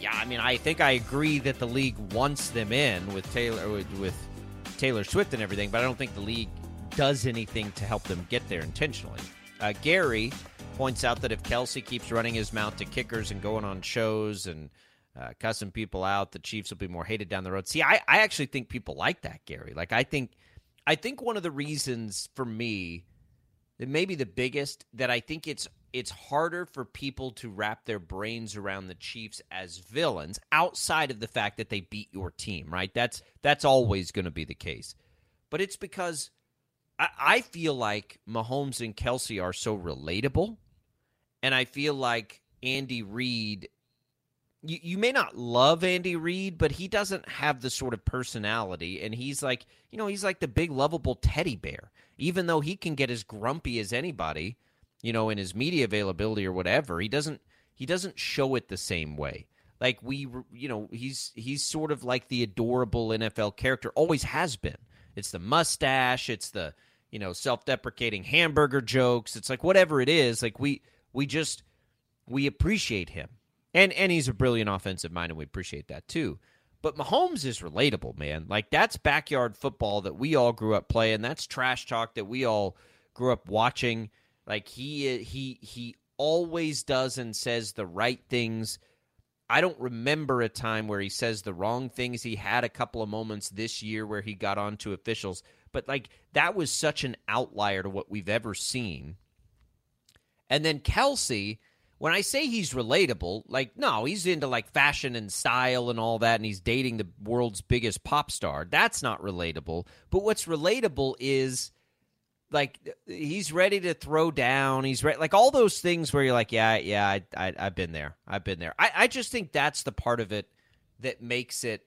yeah, I mean, I think I agree that the league wants them in with Taylor with, with Taylor Swift and everything, but I don't think the league does anything to help them get there intentionally. Uh, Gary points out that if Kelce keeps running his mouth to kickers and going on shows and uh, cussing people out, the Chiefs will be more hated down the road. See, I, I actually think people like that, Gary. Like, I think, I think one of the reasons for me, that maybe the biggest, that I think it's it's harder for people to wrap their brains around the Chiefs as villains outside of the fact that they beat your team, right? That's that's always going to be the case. But it's because I, feel like Mahomes and Kelce are so relatable, and I feel like Andy Reid. You, you may not love Andy Reid, but he doesn't have the sort of personality, and he's like, you know, he's like the big lovable teddy bear. Even though he can get as grumpy as anybody, you know, in his media availability or whatever, he doesn't he doesn't show it the same way. Like we, you know, he's he's sort of like the adorable NFL character, always has been. It's the mustache, it's the you know self-deprecating hamburger jokes. It's like whatever it is, like we we just we appreciate him, and and he's a brilliant offensive mind, and we appreciate that too. But Mahomes is relatable, man. Like that's backyard football that we all grew up playing. That's trash talk that we all grew up watching like he he he always does and says the right things. I don't remember a time where he says the wrong things. He had a couple of moments this year where he got on to officials, but like that was such an outlier to what we've ever seen. And then Kelce, when I say he's relatable, like no, he's into like fashion and style and all that, and he's dating the world's biggest pop star. That's not relatable. But what's relatable is like he's ready to throw down. He's ready, like all those things where you're like, yeah, yeah, I, I, have been there. I've been there. I, I just think that's the part of it that makes it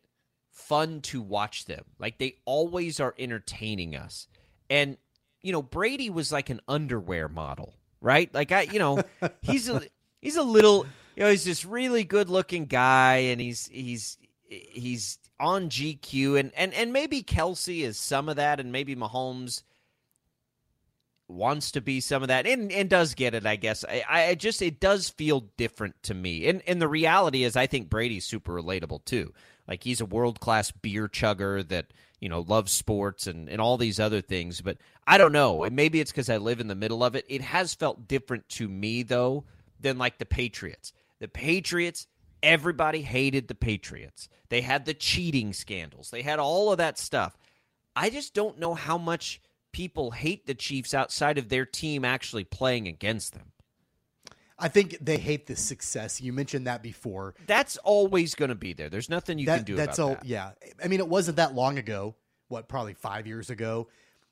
fun to watch them. Like they always are entertaining us. And you know, Brady was like an underwear model, right? Like I, you know, he's a *laughs* he's a little, you know, he's this really good looking guy, and he's he's he's on GQ, and and and maybe Kelce is some of that, and maybe Mahomes wants to be some of that and, and does get it, I guess. I, I just it does feel different to me. And and the reality is I think Brady's super relatable too. Like he's a world class beer chugger that, you know, loves sports and, and all these other things. But I don't know. And maybe it's because I live in the middle of it. It has felt different to me though than like the Patriots. The Patriots everybody hated the Patriots. They had the cheating scandals. They had all of that stuff. I just don't know how much people hate the Chiefs outside of their team actually playing against them. I think they hate the success. You mentioned that before. That's always going to be there. There's nothing you that, can do that's about all, that. Yeah. I mean, it wasn't that long ago, what, probably five years ago,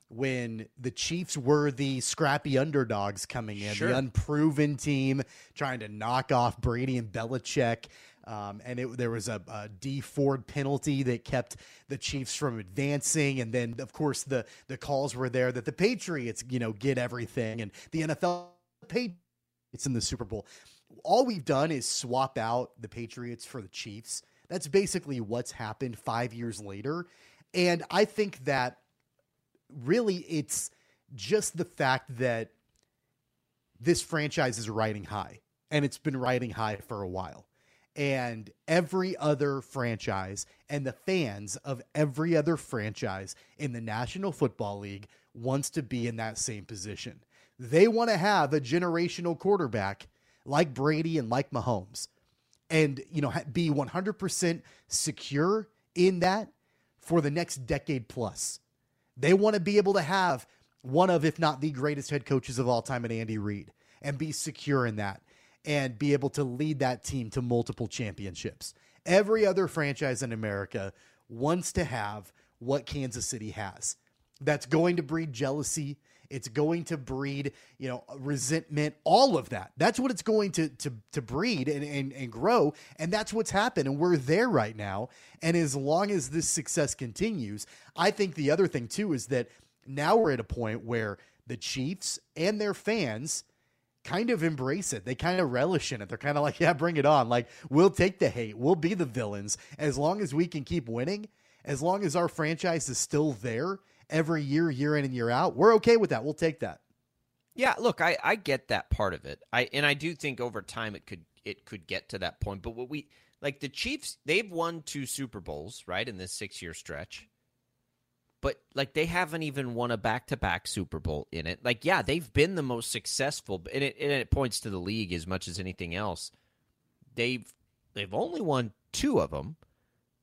when the Chiefs were the scrappy underdogs coming in, Sure. the unproven team trying to knock off Brady and Belichick. Um, and it, there was a, a Dee Ford penalty that kept the Chiefs from advancing, and then of course the the calls were there that the Patriots, you know, get everything, and the NFL paid. It's in the Super Bowl. All we've done is swap out the Patriots for the Chiefs. That's basically what's happened five years later, and I think that really it's just the fact that this franchise is riding high, and it's been riding high for a while and every other franchise and the fans of every other franchise in the National Football League wants to be in that same position. They want to have a generational quarterback like Brady and like Mahomes and you know be 100% secure in that for the next decade plus. They want to be able to have one of if not the greatest head coaches of all time in Andy Reid and be secure in that and be able to lead that team to multiple championships. Every other franchise in America wants to have what Kansas City has. That's going to breed jealousy. It's going to breed, you know, resentment, all of that. That's what it's going to to to breed and, and, and grow. And that's what's happened. And we're there right now. And as long as this success continues, I think the other thing too is that now we're at a point where the Chiefs and their fans kind of embrace it. They kind of relish in it. They're kind of like, *laughs* yeah, bring it on. Like, we'll take the hate. We'll be the villains as long as we can keep winning. As long as our franchise is still there every year, year in and year out, we're okay with that. We'll take that. Yeah, look, I, I get that part of it. I and I do think over time it could it could get to that point. But what we Like the Chiefs, they've won two Super Bowls, right, in this six year stretch. But like they haven't even won a back to back Super Bowl in it. Like, yeah, they've been the most successful, and it, and it points to the league as much as anything else. They've they've only won two of them.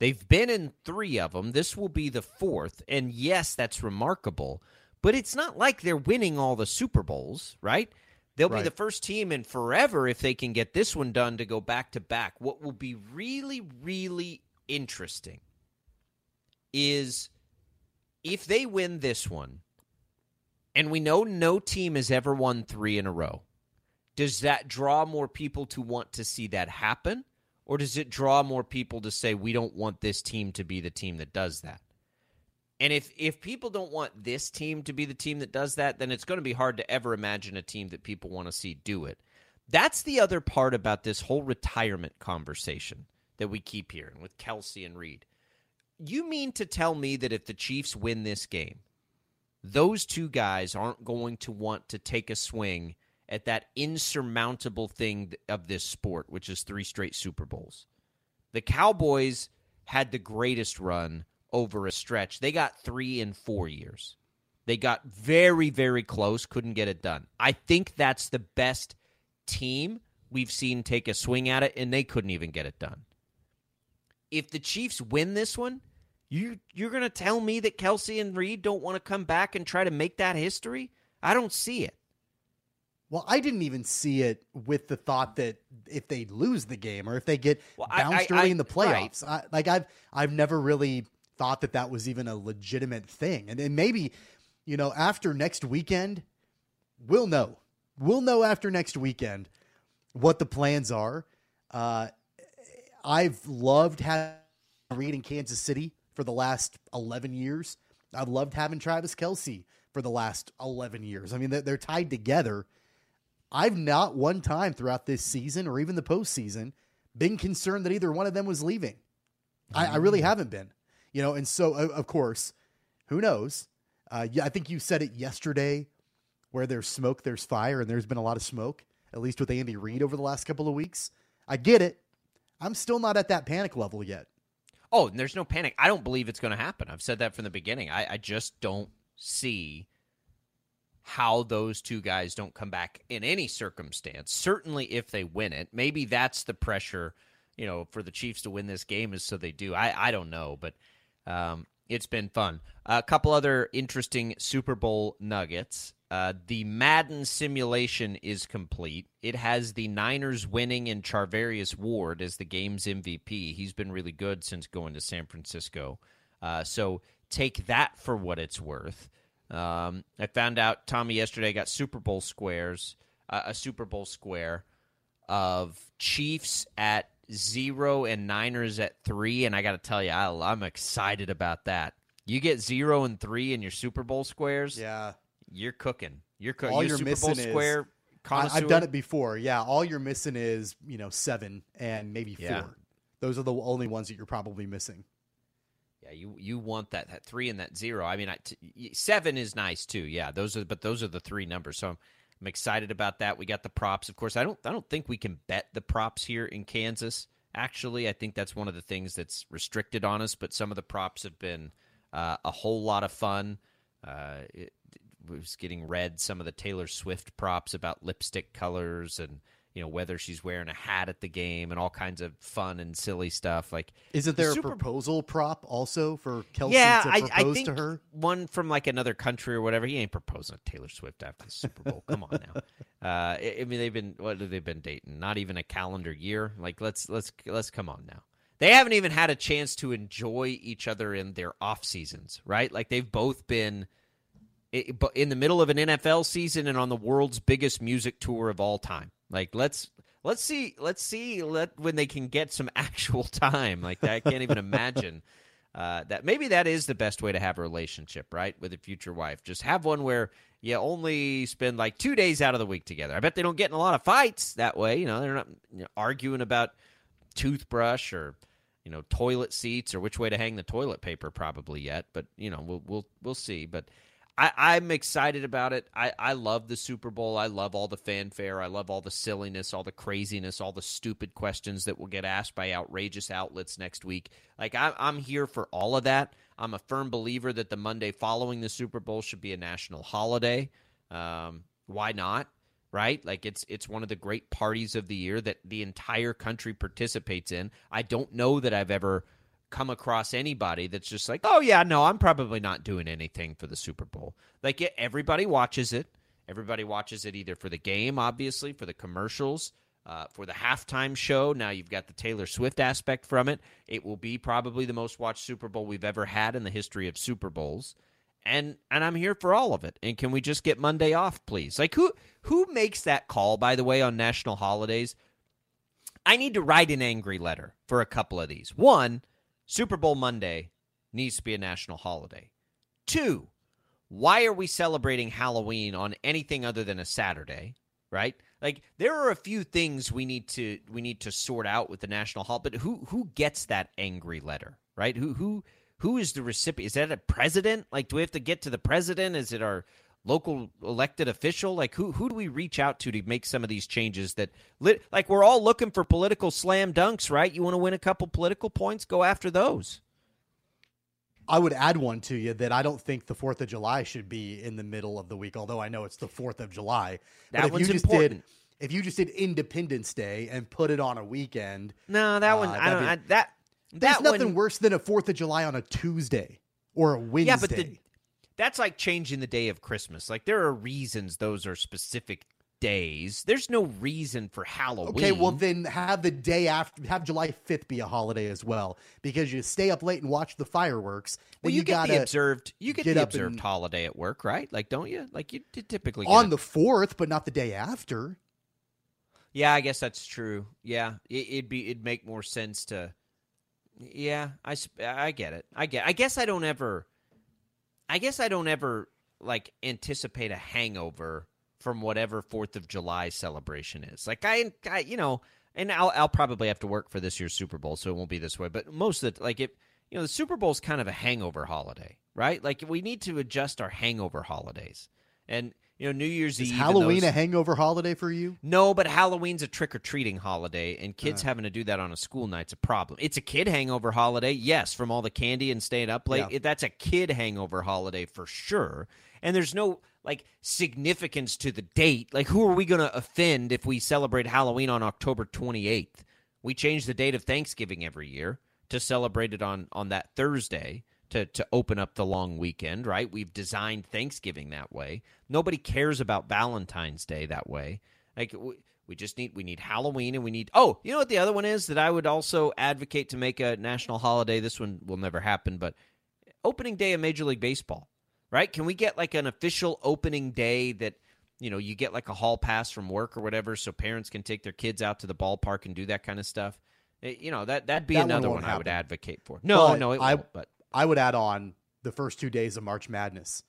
They've been in three of them. This will be the fourth, and yes, that's remarkable. But it's not like they're winning all the Super Bowls, right? They'll Right. be the first team in forever if they can get this one done to go back to back. What will be really, really interesting is if they win this one, and we know no team has ever won three in a row, does that draw more people to want to see that happen? Or does it draw more people to say, we don't want this team to be the team that does that? And if if people don't want this team to be the team that does that, then it's going to be hard to ever imagine a team that people want to see do it. That's the other part about this whole retirement conversation that we keep hearing with Kelce and Reid. You mean to tell me that if the Chiefs win this game, those two guys aren't going to want to take a swing at that insurmountable thing of this sport, which is three straight Super Bowls? The Cowboys had the greatest run over a stretch. They got three in four years. They got very, very close, couldn't get it done. I think that's the best team we've seen take a swing at it, and they couldn't even get it done. If the Chiefs win this one, you you're gonna tell me that Kelce and Reid don't want to come back and try to make that history? I don't see it. Well, I didn't even see it with the thought that if they lose the game or if they get I- bounced I- early I- in the right. playoffs, I, like I've I've never really thought that that was even a legitimate thing. And, and maybe, you know, after next weekend, we'll know. We'll know after next weekend what the plans are. Uh, I've loved having Reid in Kansas City for the last 11 years. I've loved having Travis Kelce for the last 11 years. I mean, they're, they're tied together. I've not one time throughout this season or even the postseason been concerned that either one of them was leaving. I, I really haven't been, you know. And so, of course, who knows? Uh, yeah, I think you said it yesterday, where there's smoke, there's fire, and there's been a lot of smoke, at least with Andy Reid over the last couple of weeks. I get it. I'm still not at that panic level yet. Oh, and there's no panic. I don't believe it's going to happen. I've said that from the beginning. I, I just don't see how those two guys don't come back in any circumstance. Certainly, if they win it, maybe that's the pressure. You know, for the Chiefs to win this game is so they do. I I don't know, but um, it's been fun. a couple other interesting Super Bowl nuggets. Uh, the Madden simulation is complete. It has the Niners winning and Charvarius Ward as the game's MVP. He's been really good since going to San Francisco. Uh, so take that for what it's worth. Um, I found out Tommy yesterday got Super Bowl squares, uh, a Super Bowl square of Chiefs at zero and Niners at three, and I got to tell you, I, I'm excited about that. You get zero and three in your Super Bowl squares, yeah, you're cooking. You're cooking. all you're you're Super missing Bowl is square. I, I've done it before. Yeah, all you're missing is you know seven and maybe four. Yeah. Those are the only ones that you're probably missing. Yeah, you you want that that three and that zero. I mean, I, t- seven is nice too. Yeah, those are but those are the three numbers. So I'm, I'm excited about that. We got the props, of course. I don't I don't think we can bet the props here in Kansas. Actually, I think that's one of the things that's restricted on us. But some of the props have been uh, a whole lot of fun. Uh, it, was getting read some of the Taylor Swift props about lipstick colors and you know whether she's wearing a hat at the game and all kinds of fun and silly stuff. Like Isn't the there a Super proposal prop also for Kelce yeah, to propose I think to her? one from like another country or whatever. He ain't proposing to Taylor Swift after the Super Bowl. Come on now. *laughs* Uh, I, I mean, they've been what have they been dating? Not even a calendar year. Like let's let's let's come on now. They haven't even had a chance to enjoy each other in their off seasons, right? Like they've both been i- but in the middle of an NFL season and on the world's biggest music tour of all time. Like let's let's see let's see let when they can get some *laughs* actual time. Like I can't even imagine *laughs* uh, that. Maybe that is the best way to have a relationship, right, with a future wife. Just have one where you only spend like two days out of the week together. I bet they don't get in a lot of fights that way. You know, they're not you know, arguing about toothbrush or you know toilet seats or which way to hang the toilet paper probably yet. But you know we'll we'll we'll see. But I, I'm excited about it. I, I love the Super Bowl. I love all the fanfare. I love all the silliness, all the craziness, all the stupid questions that will get asked by outrageous outlets next week. Like I, I'm here for all of that. I'm a firm believer that the Monday following the Super Bowl should be a national holiday. Um, why not? Right? Like it's it's one of the great parties of the year that the entire country participates in. I don't know that I've ever come across anybody that's just like, "Oh yeah, no, I'm probably not doing anything for the Super Bowl." Like everybody watches it. Everybody watches it either for the game, obviously, for the commercials, uh, for the halftime show. Now you've got the Taylor Swift aspect from it. It will be probably the most watched Super Bowl we've ever had in the history of Super Bowls and and I'm here for all of it. And can we just get Monday off, please? Like who who makes that call by the way on national holidays? I need to write an angry letter for a couple of these. One, Super Bowl Monday needs to be a national holiday. Two, why are we celebrating Halloween on anything other than a Saturday, right? Like there are a few things we need to we need to sort out with the national holiday, but who who gets that angry letter, right? Who who who is the recipient? Is that a president? Like, do we have to get to the president? Is it our local elected official? Like, who who do we reach out to to make some of these changes? That like we're all looking for political slam dunks, right? You want to win a couple political points, go after those. I would add one to you that I don't think the Fourth of July should be in the middle of the week, although I know it's the Fourth of July. That but if one's you just important. did, if you just did Independence Day and put it on a weekend, no, that one uh, I don't. that'd I, that There's that nothing one, worse than a Fourth of July on a Tuesday or a Wednesday. Yeah, but the, that's like changing the day of Christmas. Like there are reasons those are specific days. There's no reason for Halloween. Okay, well then have the day after have July 5th be a holiday as well because you stay up late and watch the fireworks. Well, Then you, get the observed. You get, get the observed and- holiday at work, right? Like, don't you? Like you typically get on the 4th, but not the day after. Yeah, I guess that's true. Yeah, it, it'd be it'd make more sense to. Yeah, I I get it. I get. I guess I don't ever. I guess I don't ever like anticipate a hangover from whatever Fourth of July celebration is. Like I, I you know, and I'll I'll probably have to work for this year's Super Bowl, so it won't be this way. But most of the like it, you know, the Super Bowl is kind of a hangover holiday, right? Like we need to adjust our hangover holidays, and you know, New Year's Is Eve. Halloween a hangover holiday for you? no, but Halloween's a trick or treating holiday, and kids Uh. having to do that on a school night's a problem. It's a kid hangover holiday, yes, from all the candy and staying up late. Yeah. That's a kid hangover holiday for sure. And there's no like significance to the date. Like, who are we going to offend if we celebrate Halloween on October 28th? We change the date of Thanksgiving every year to celebrate it on on that Thursday to to open up the long weekend, right? We've designed Thanksgiving that way. Nobody cares about Valentine's Day that way. Like we, we just need we need Halloween and we need Oh, you know what the other one is that I would also advocate to make a national holiday. This one will never happen, but opening day of Major League Baseball. Right? Can we get like an official opening day that you know, you get like a hall pass from work or whatever so parents can take their kids out to the ballpark and do that kind of stuff. Eh, You know, that that'd be That another won't one, I would advocate for. No, But no, it I, won't, but I would add on the first two days of March Madness.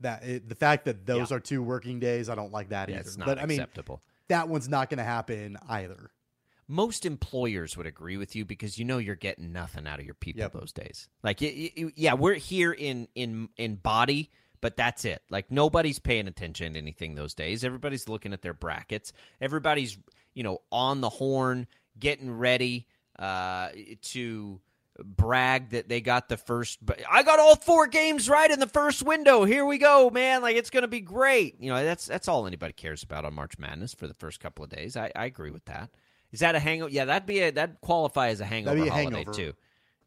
That it, the fact that those are two working days, I don't like that Yeah, either. it's not but I mean, that one's not going to happen either. most employers would agree with you because you know you're getting nothing out of your people those days. Like, y- y- yeah, we're here in in in body, but that's it. Like nobody's paying attention to anything those days. Everybody's looking at their brackets. Everybody's you know on the horn, getting ready uh, to brag that they got the first. But I got all four games right in the first window. Here we go, man! Like it's gonna be great. You know that's that's all anybody cares about on March Madness for the first couple of days. I, I agree with that. Is that a hangover? Yeah, that'd be a that qualify as a hangover That'd be a holiday hangover. too.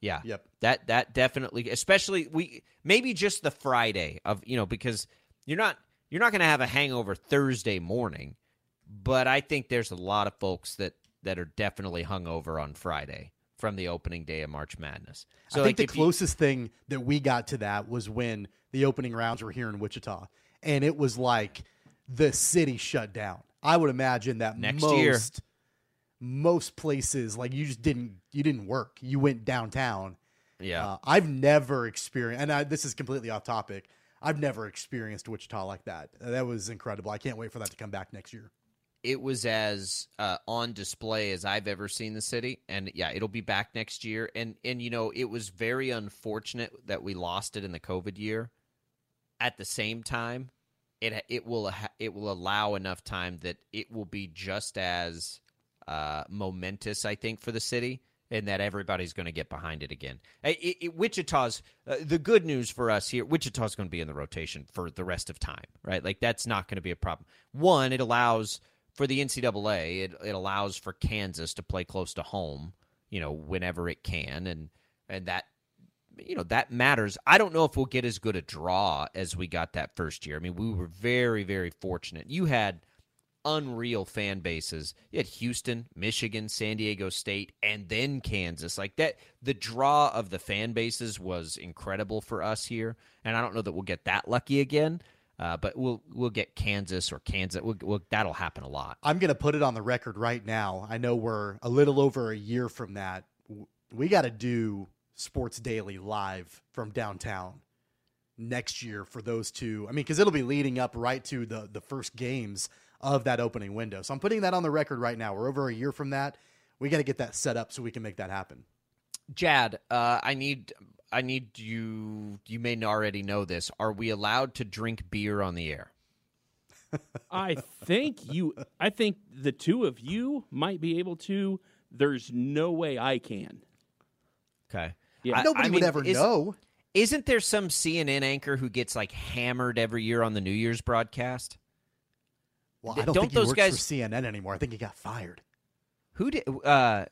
Yeah. Yep. That that definitely, especially we maybe just the Friday of you know because you're not you're not going to have a hangover Thursday morning, but I think there's a lot of folks that that are definitely hungover on Friday from the opening day of March Madness. So I think like, the if you- closest thing that we got to that was when the opening rounds were here in Wichita, and it was like the city shut down. I would imagine that Next most, year. most places like you just didn't you didn't work. You went downtown. Yeah. Uh, I've never experienced, and I, this is completely off topic. I've never experienced Wichita like that. That was incredible. I can't wait for that to come back next year. It was as uh, on display as I've ever seen the city, and yeah, it'll be back next year. And and you know, it was very unfortunate that we lost it in the COVID year. at the same time, it it will it will allow enough time that it will be just as uh, momentous, I think, for the city, and that everybody's going to get behind it again. It, it, Wichita's uh, the good news for us here. Wichita's going to be in the rotation for the rest of time, right? Like that's not going to be a problem. One, it allows for the NCAA, it, it allows for Kansas to play close to home, you know, whenever it can, and and that you know that matters. I don't know if we'll get as good a draw as we got that first year. I mean, we were very very fortunate. You had unreal fan bases. You had Houston, Michigan, San Diego State, and then Kansas. Like that, the draw of the fan bases was incredible for us here. And I don't know that we'll get that lucky again. Uh, but we'll we'll get Kansas or Kansas. We'll, we'll, that'll happen a lot. I'm going to put it on the record right now. I know we're a little over a year from that. We got to do Sports Daily live from downtown next year for those two. I mean, because it'll be leading up right to the the first games of that opening window. So I'm putting that on the record right now. We're over a year from that. We got to get that set up so we can make that happen. Jad, uh, I need I need you. You may already know this. Are we allowed to drink beer on the air? *laughs* I think you. I think the two of you might be able to. There's no way I can. Okay. Yeah. I- Nobody I would mean, ever is- know. Isn't there some CNN anchor who gets like hammered every year on the New Year's broadcast? Well, D- I don't, don't think those works guys- for CNN anymore. I think he got fired. Who did? Uh,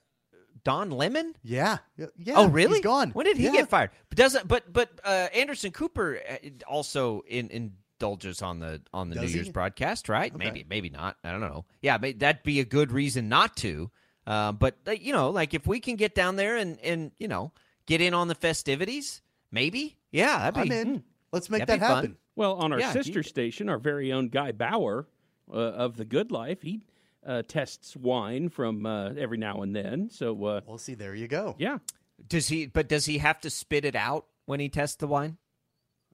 Don Lemon? Yeah. Yeah. yeah, oh, really? He's gone. When did he Yeah. get fired? But doesn't but but uh, Anderson Cooper uh, also in, indulges on the on the Does New Year's broadcast, right? Okay. Maybe maybe not. I don't know. Yeah, may, that'd be a good reason not to. Uh, but uh, you know, like if we can get down there and and you know get in on the festivities, maybe. Yeah, that'd be. I'm in. Let's make That'd that be fun. happen. Well, on our Yeah, sister you- station, our very own Guy Bauer uh, of the Good Life, he uh, tests wine from uh, every now and then. So, uh, we'll see, there you go. yeah, Does he? But does he have to spit it out when he tests the wine?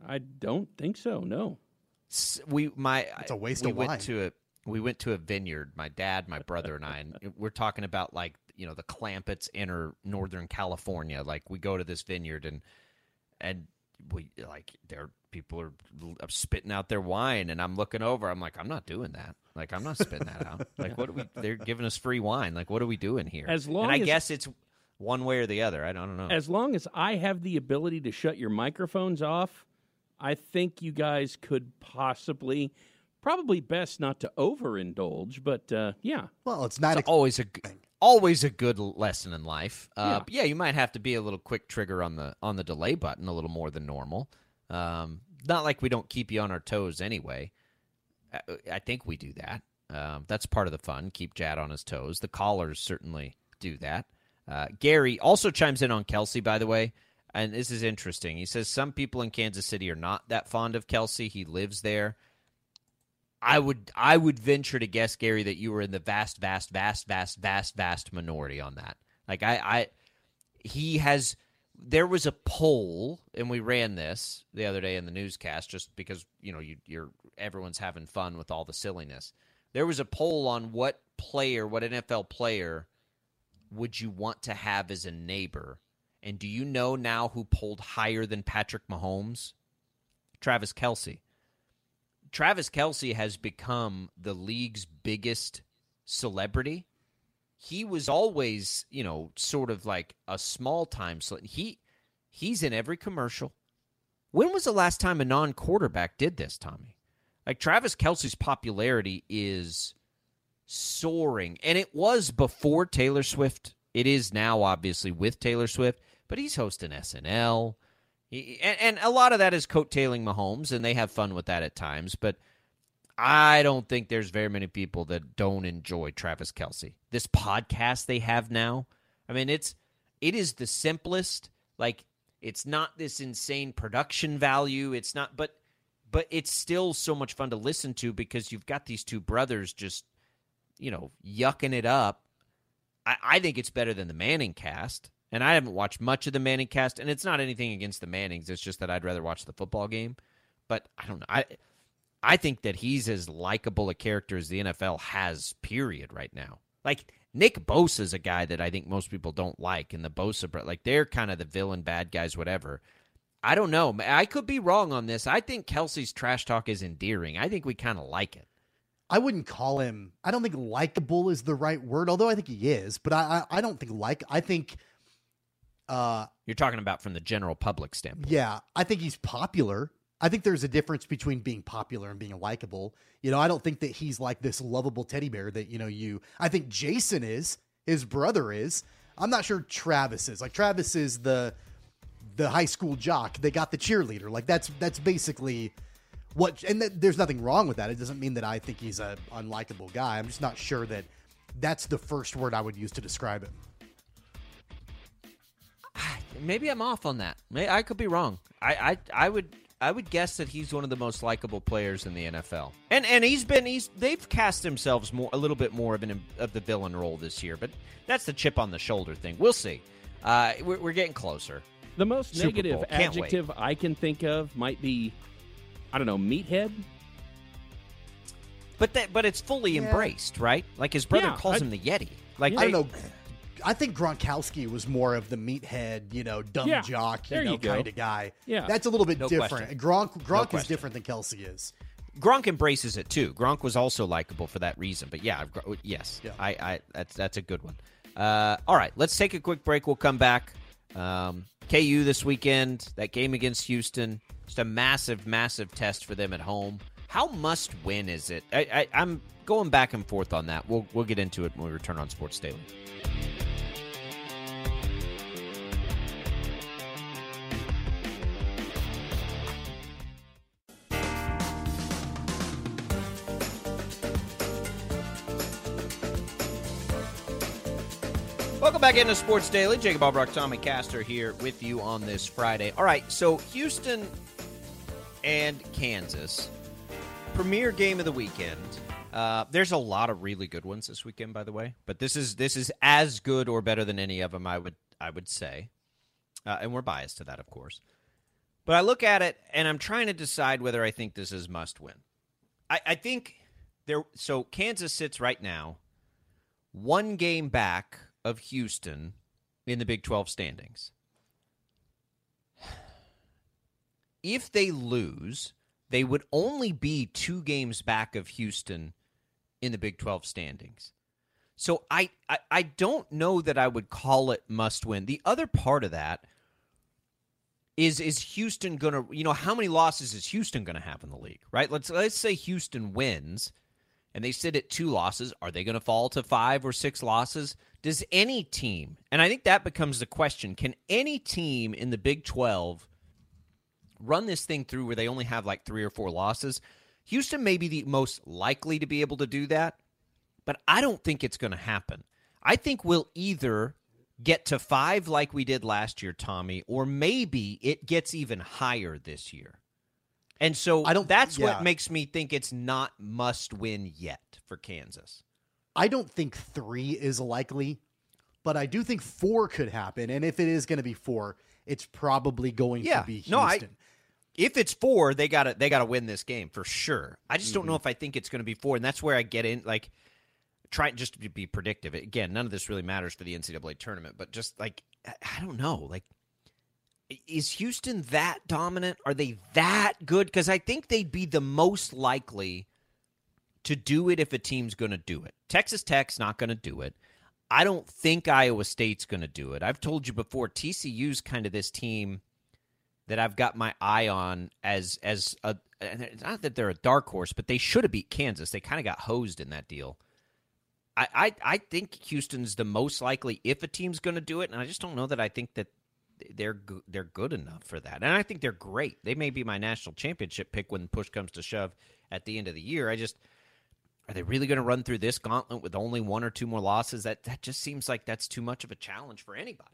I don't think so. No. S- we my It's a waste we of went wine. to a we went to a vineyard my dad my brother and i and *laughs* we're talking about like you know the clampets inner northern california like we go to this vineyard and and we like there people are spitting out their wine and i'm looking over i'm like i'm not doing that like i'm not spitting that out *laughs* like what are we they're giving us free wine like what are we doing here As long and i as- guess it's one way or the other i don't, I don't know As long as I have the ability to shut your microphones off, I think you guys could possibly, probably best not to overindulge, but uh, yeah. Well, it's not. It's always a g- always a good lesson in life. Uh, Yeah. but yeah, you might have to be a little quick trigger on the on the delay button a little more than normal. Um, not like we don't keep you on our toes anyway. I, I think we do that. Um, that's part of the fun. Keep Jad on his toes. The callers certainly do that. Uh, Gary also chimes in on Kelce, by the way, and this is interesting. He says some people in Kansas City are not that fond of Kelce. He lives there. I would I would venture to guess, Gary, that you were in the vast, vast, vast, vast, vast, vast minority on that. Like I, I he has there was a poll and we ran this the other day in the newscast just because you know you, you're everyone's having fun with all the silliness. There was a poll on what player, what NFL player would you want to have as a neighbor? And do you know now who polled higher than Patrick Mahomes? Travis Kelce. Travis Kelce has become the league's biggest celebrity. He was always, you know, sort of like a small time. So he he's in every commercial. When was the last time a non-quarterback did this, Tommy? Like Travis Kelce's popularity is soaring, and it was before Taylor Swift. It is now, obviously, with Taylor Swift, but he's hosting SNL. He, and, and a lot of that is coattailing Mahomes, and they have fun with that at times. But I don't think there's very many people that don't enjoy Travis Kelce. This podcast they have now, I mean, it's it is the simplest. Like, it's not this insane production value. It's not, but but it's still so much fun to listen to because you've got these two brothers just, you know, yucking it up. I, I think it's better than the Manning cast. And I haven't watched much of the Manning cast, and it's not anything against the Mannings. It's just that I'd rather watch the football game. But I don't know. I I think that he's as likable a character as the NFL has, period, right now. Like Nick Bosa is a guy that I think most people don't like, and the Bosa, like they're kind of the villain, bad guys, whatever. I don't know. I could be wrong on this. I think Kelce's trash talk is endearing. I think we kind of like it. I wouldn't call him. I don't think likable is the right word, although I think he is. But I, I, I don't think like. I think. Uh, You're talking about from the general public standpoint. Yeah, I think he's popular. I think there's a difference between being popular and being likable. You know, I don't think that he's like this lovable teddy bear that you know you. I think Jason is. His brother is. I'm not sure Travis is. Like Travis is the the high school jock. They got the cheerleader. Like that's that's basically what. And th- there's nothing wrong with that. It doesn't mean that I think he's a unlikable guy. I'm just not sure that that's the first word I would use to describe him. *sighs* Maybe I'm off on that. I could be wrong. I, I I would I would guess that he's one of the most likable players in the NFL. And and he's been he's they've cast themselves more a little bit more of an of the villain role this year, but that's the chip on the shoulder thing. We'll see. Uh, we're, we're getting closer. The most Super negative Bowl. Can't adjective I can think of might be, I don't know, meathead. But that but it's fully embraced, right? Like his brother Yeah, calls I- him the Yeti. Like I don't know. I think Gronkowski was more of the meathead, you know, dumb Yeah, jock, you know, you go. kind of guy. Yeah. that's a little bit No different. question. Gronk, Gronk is different than Kelce is. Gronk embraces it too. Gronk was also likable for that reason. But yeah, Gr- yes, I, I that's that's a good one. Uh, all right, let's take a quick break. We'll come back. Um, KU this weekend. That game against Houston, just a massive, massive test for them at home. How must win is it? I, I, I'm going back and forth on that. We'll we'll get into it when we return on Sports Daily. Welcome back into Sports Daily. Jacob Albrecht, Tommy Castor here with you on this Friday. All right, so Houston and Kansas, premier game of the weekend. Uh, there's a lot of really good ones this weekend, by the way, but this is this is as good or better than any of them. I would I would say, uh, and we're biased to that, of course. But I look at it and I'm trying to decide whether I think this is must win. I, I think there. So Kansas sits right now one game back of Houston in the Big 12 standings. *sighs* If they lose, they would only be two games back of Houston in the Big 12 standings. So I, I, I don't know that I would call it must win. The other part of that is is Houston gonna you know how many losses is Houston gonna have in the league right let's let's say Houston wins and they sit at two losses are they gonna fall to five or six losses does any team and I think that becomes the question can any team in the Big 12 run this thing through where they only have like three or four losses Houston may be the most likely to be able to do that but I don't think it's gonna happen I think we'll either get to five like we did last year, Tommy, or maybe it gets even higher this year. And so I don't, that's yeah. what makes me think it's not must win yet for Kansas. I don't think three is likely, but I do think four could happen. And if it is going to be four, it's probably going Yeah. to be Houston. No, I- If it's four, they gotta they gotta win this game for sure. I just don't know mm-hmm. if I think it's gonna be four, and that's where I get in like try just to be predictive. Again, none of this really matters for the NCAA tournament, but just like I I don't know, like is Houston that dominant? Are they that good? Because I think they'd be the most likely to do it if a team's going to do it. Texas Tech's not going to do it. I don't think Iowa State's going to do it. I've told you before, TCU's kind of this team that I've got my eye on as as a not that they're a dark horse, but they should have beat Kansas. They kind of got hosed in that deal. I, I I think Houston's the most likely if a team's going to do it, and I just don't know that I think that they're they're good enough for that. And I think they're great. They may be my national championship pick when push comes to shove at the end of the year. I just are they really going to run through this gauntlet with only one or two more losses? That that just seems like that's too much of a challenge for anybody.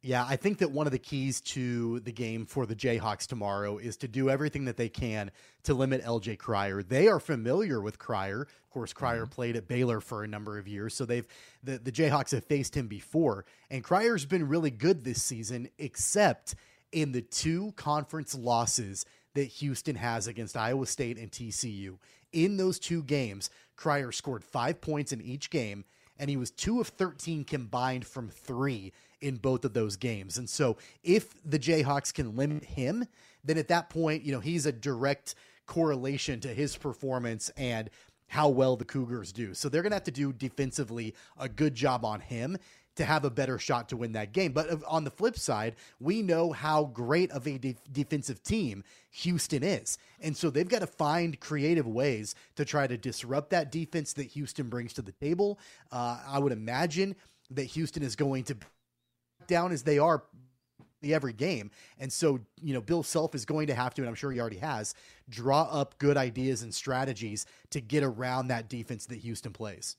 Yeah, I think that one of the keys to the game for the Jayhawks tomorrow is to do everything that they can to limit LJ Cryer. They are familiar with Cryer. Of course, Cryer mm-hmm. played at Baylor for a number of years, so they've the, the Jayhawks have faced him before. And Cryer's been really good this season, except in the two conference losses that Houston has against Iowa State and TCU. In those two games, Cryer scored five points in each game, and he was two of 13 combined from three in both of those games. And so if the Jayhawks can limit him, then at that point, you know, he's a direct correlation to his performance and how well the Cougars do. So they're going to have to do defensively a good job on him to have a better shot to win that game. But on the flip side, we know how great of a de- defensive team Houston is. And so they've got to find creative ways to try to disrupt that defense that Houston brings to the table. Uh, I would imagine that Houston is going to down as they are the every game. And so, you know, Bill Self is going to have to, and I'm sure he already has, draw up good ideas and strategies to get around that defense that Houston plays.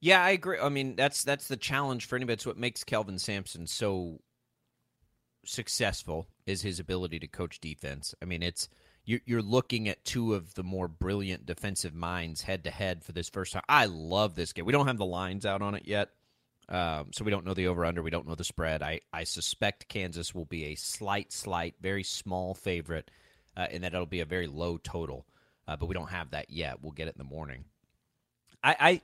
Yeah, I agree. I mean, that's that's the challenge for anybody. It's what makes Kelvin Sampson so successful is his ability to coach defense. I mean, it's you're looking at two of the more brilliant defensive minds head to head for this first time. I love this game. We don't have the lines out on it yet, um, so we don't know the over under. We don't know the spread. I I suspect Kansas will be a slight, slight, very small favorite, uh, and that it'll be a very low total. Uh, but we don't have that yet. We'll get it in the morning. I, I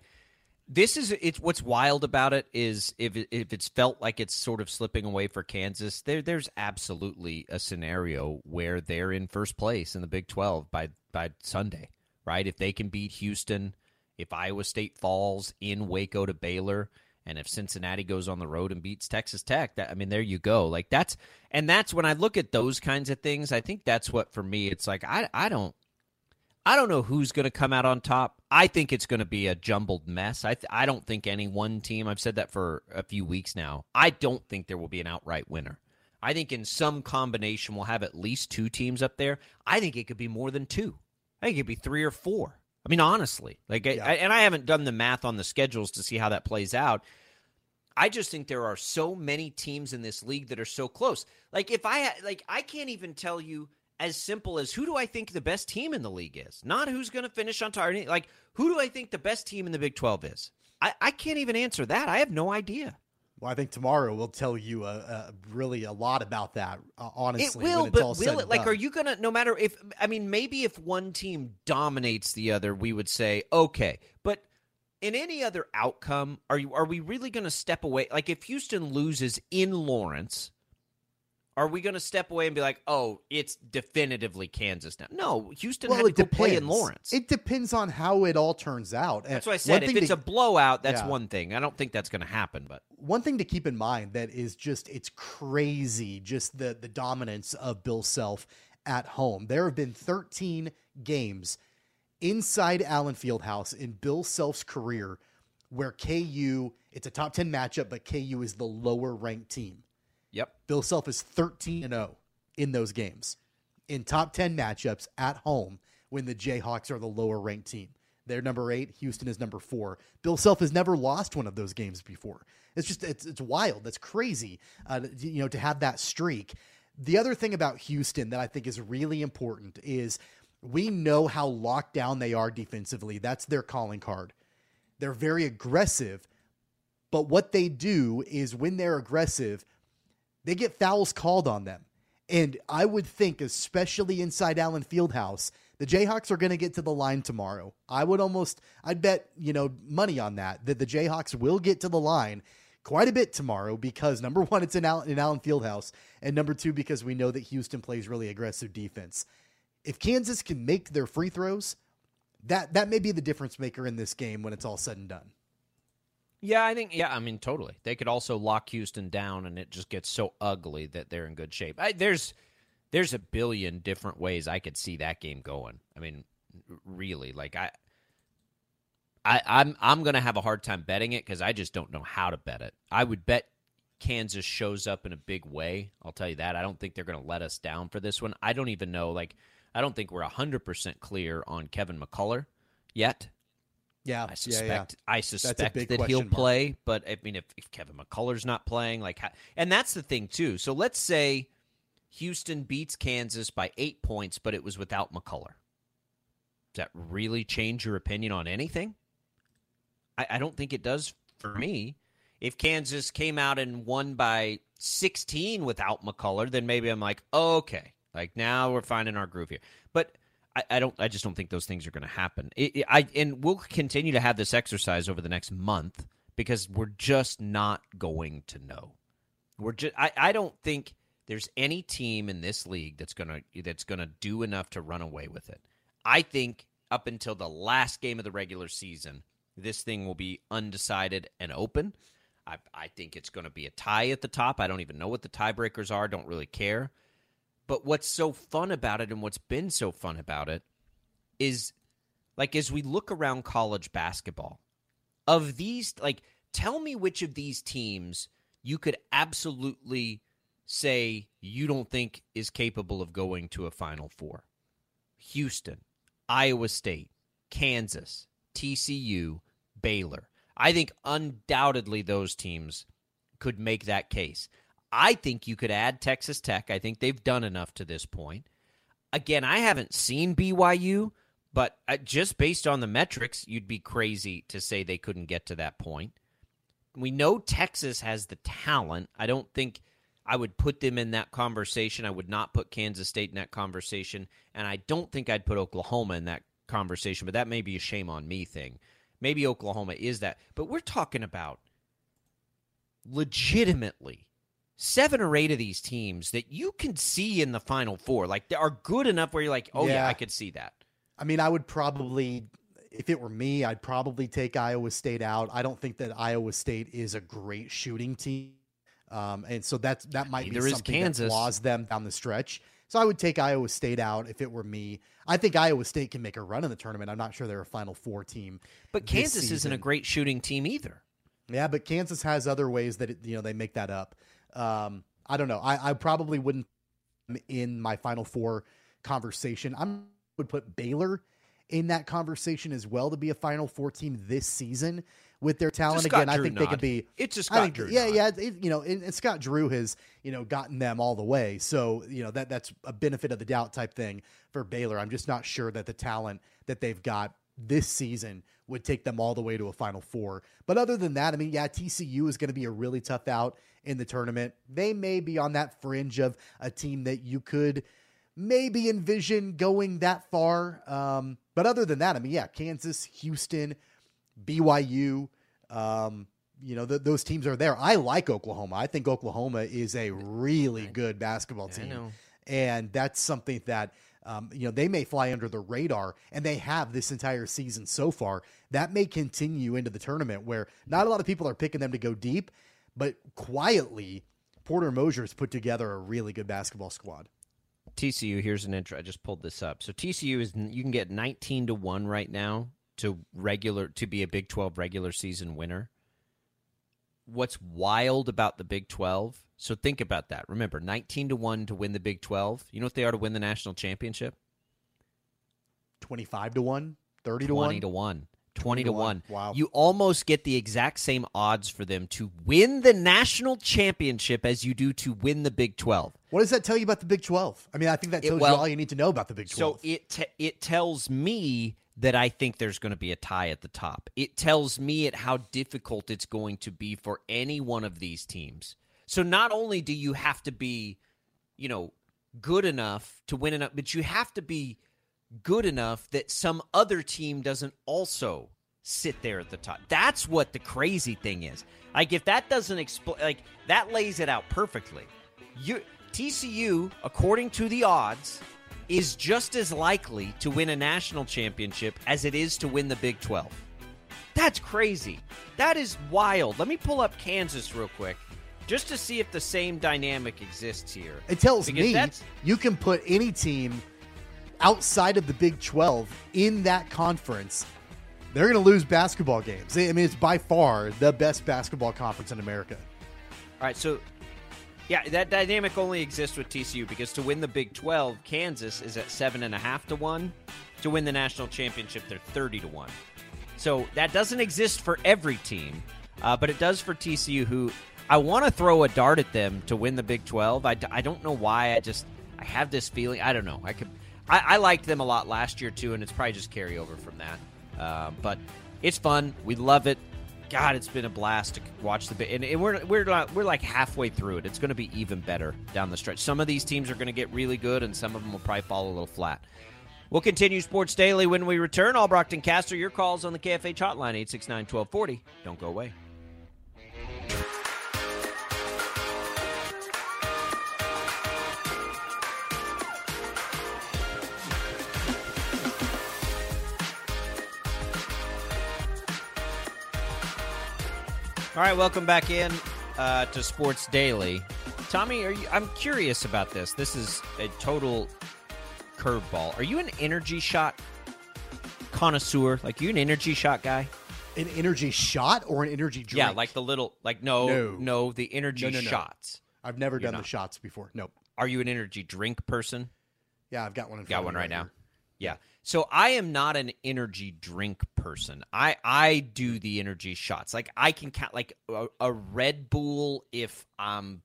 this is it's what's wild about it is if if it's felt like it's sort of slipping away for Kansas, there there's absolutely a scenario where they're in first place in the Big 12 by by Sunday, right? If they can beat Houston, if Iowa State falls in Waco to Baylor, and if Cincinnati goes on the road and beats Texas Tech, that I mean there you go. Like that's and that's when I look at those kinds of things, I think that's what for me it's like I I don't I don't know who's going to come out on top. I think it's going to be a jumbled mess. I I don't think any one team. I've said that for a few weeks now. I don't think there will be an outright winner. I think in some combination we'll have at least two teams up there. I think it could be more than two. I think it could be three or four. I mean, honestly, like, yeah. I, and I haven't done the math on the schedules to see how that plays out. I just think there are so many teams in this league that are so close. Like, if I like, I can't even tell you as simple as who do I think the best team in the league is? Not who's going to finish on target. Like, who do I think the best team in the Big 12 is? I, I can't even answer that. I have no idea. Well, I think tomorrow will tell you uh, uh, really a lot about that. Uh, honestly, it will, but will it? Like, are you gonna? No matter if I mean, maybe if one team dominates the other, we would say okay. But in any other outcome, are you? Are we really going to step away? Like, if Houston loses in Lawrence, are we going to step away and be like, oh, it's definitively Kansas now? No, Houston well, had to play in Lawrence. It depends on how it all turns out. That's what I said. If it's to, a blowout, that's yeah. one thing. I don't think that's going to happen. But one thing to keep in mind that is just it's crazy, just the the dominance of Bill Self at home. There have been 13 games inside Allen Fieldhouse in Bill Self's career where KU it's a top 10 matchup, but KU is the lower ranked team. Yep. Bill Self is 13 and 0 in those games in top 10 matchups at home when the Jayhawks are the lower ranked team. They're number eight. Houston is number four. Bill Self has never lost one of those games before. It's just it's it's wild. That's crazy. Uh, you know to have that streak. The other thing about Houston that I think is really important is we know how locked down they are defensively. That's their calling card. They're very aggressive, but what they do is when they're aggressive, they get fouls called on them. And I would think, especially inside Allen Fieldhouse, the Jayhawks are going to get to the line tomorrow. I would almost, I'd bet, you know, money on that, that the Jayhawks will get to the line quite a bit tomorrow because number one, it's in Allen, in Allen Fieldhouse. And number two, because we know that Houston plays really aggressive defense. If Kansas can make their free throws, that, that may be the difference maker in this game when it's all said and done. Yeah, I think. Yeah, I mean, totally. They could also lock Houston down, and it just gets so ugly that they're in good shape. I, there's, there's a billion different ways I could see that game going. I mean, really, like I, I, I'm, I'm gonna have a hard time betting it because I just don't know how to bet it. I would bet Kansas shows up in a big way. I'll tell you that. I don't think they're gonna let us down for this one. I don't even know. Like, I don't think we're hundred percent clear on Kevin McCullar yet. Yeah, I suspect. Yeah, yeah. I suspect that he'll mark. play, but I mean, if, if Kevin McCullar's not playing, like, and that's the thing too. So let's say Houston beats Kansas by eight points, but it was without McCullar. Does that really change your opinion on anything? I, I don't think it does for me. If Kansas came out and won by 16 without McCullar, then maybe I'm like, okay, like now we're finding our groove here. I, I don't. I just don't think those things are going to happen. It, it, I and we'll continue to have this exercise over the next month because we're just not going to know. We're just I, I don't think there's any team in this league that's gonna that's gonna do enough to run away with it. I think up until the last game of the regular season, this thing will be undecided and open. I, I think it's going to be a tie at the top. I don't even know what the tiebreakers are. Don't really care. But what's so fun about it and what's been so fun about it is like as we look around college basketball, of these, like, tell me which of these teams you could absolutely say you don't think is capable of going to a Final Four. Houston, Iowa State, Kansas, TCU, Baylor. I think undoubtedly those teams could make that case. I think you could add Texas Tech. I think they've done enough to this point. Again, I haven't seen BYU, but uh, just based on the metrics, you'd be crazy to say they couldn't get to that point. We know Texas has the talent. I don't think I would put them in that conversation. I would not put Kansas State in that conversation. And I don't think I'd put Oklahoma in that conversation, but that may be a shame on me thing. Maybe Oklahoma is that. But we're talking about legitimately seven or eight of these teams that you can see in the final four. Like they are good enough where you're like, oh yeah, Yeah. I could see that. I mean, I would probably, if it were me, I'd probably take Iowa State out. I don't think that Iowa State is a great shooting team, um, and so that's that might Neither be something Kansas. that flaws them down the stretch. So I would take Iowa State out if it were me. I think Iowa State can make a run in the tournament. I'm not sure they're a Final Four team, But Kansas isn't a great shooting team either. Yeah, but Kansas has other ways that it, you know they make that up. Um, I don't know. I, I probably wouldn't in my Final Four conversation. I would put Baylor in that conversation as well to be a Final Four team this season with their talent. Again, I Drew think they could be. It's a I Scott think- Drew Yeah, nod. yeah. It, you know, and, and Scott Drew has you know gotten them all the way. So you know that that's a benefit of the doubt type thing for Baylor. I'm just not sure that the talent that they've got this season would take them all the way to a Final Four. But other than that, I mean, yeah, TCU is going to be a really tough out in the tournament. They may be on that fringe of a team that you could maybe envision going that far. Um, but other than that, I mean, yeah, Kansas, Houston, BYU, um, you know, th- those teams are there. I like Oklahoma. I think Oklahoma is a really good basketball I team. know. And that's something that, um, you know, they may fly under the radar, and they have this entire season so far. That may continue into the tournament where not a lot of people are picking them to go deep, but quietly, Porter Moser's put together a really good basketball squad. TCU, here's an intro. I just pulled this up. So TCU is you can get 19 to 1 right now to regular to be a Big 12 regular season winner. What's wild about the Big 12? So think about that. Remember, 19 to 1 to win the Big 12. You know what they are to win the national championship? 25 to 1, 30 to 20 1. to 1. 20 to 1. Wow. You almost get the exact same odds for them to win the national championship as you do to win the Big 12. What does that tell you about the Big 12? I mean, I think that It- tells well, you all you need to know about the Big 12. So it te- it tells me that I think there's going to be a tie at the top. It tells me at how difficult it's going to be for any one of these teams. So not only do you have to be, you know, good enough to win enough, but you have to be good enough that some other team doesn't also sit there at the top. That's what the crazy thing is. Like if that doesn't explain, like that lays it out perfectly. You TCU, according to the odds, is just as likely to win a national championship as it is to win the Big 12. That's crazy. That is wild. Let me pull up Kansas real quick just to see if the same dynamic exists here. It tells Because me that's you can put any team outside of the Big 12 in that conference. They're going to lose basketball games. I mean, it's by far the best basketball conference in America. All right, so yeah, that dynamic only exists with TCU because to win the Big 12, Kansas is at seven and a half to one. To win the national championship, they're 30 to one. So that doesn't exist for every team, uh, but it does for TCU, who I want to throw a dart at them to win the Big 12. I, I don't know why. I just I have this feeling. I don't know. I could. I, I liked them a lot last year too, and it's probably just carryover from that. Uh, but it's fun. We love it. God, it's been a blast to watch the bit, and, we're we're not, we're like halfway through it. It's going to be even better down the stretch. Some of these teams are going to get really good, and some of them will probably fall a little flat. We'll continue Sports Daily when we return. All Brockton Caster, your calls on the KFH hotline 869 1240. Don't go away. All right, welcome back in uh, to Sports Daily. Tommy, are you? I'm curious about this. This is a total curveball. Are you an energy shot connoisseur? Like you an energy shot guy? An energy shot or an energy drink? Yeah, like the little like no no, No. the energy No, no, shots. I've never You're done not. the shots before. Nope. Are you an energy drink person? Yeah, I've got one in front Got one me right now. here. Yeah. So I am not an energy drink person. I I do the energy shots. Like I can count like a, a Red Bull if I'm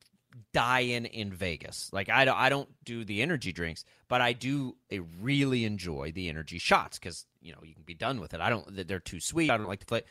dying in Vegas. Like I don't I don't do the energy drinks, but I do I really enjoy the energy shots cuz you know, you can be done with it. I don't they're too sweet. I don't like to play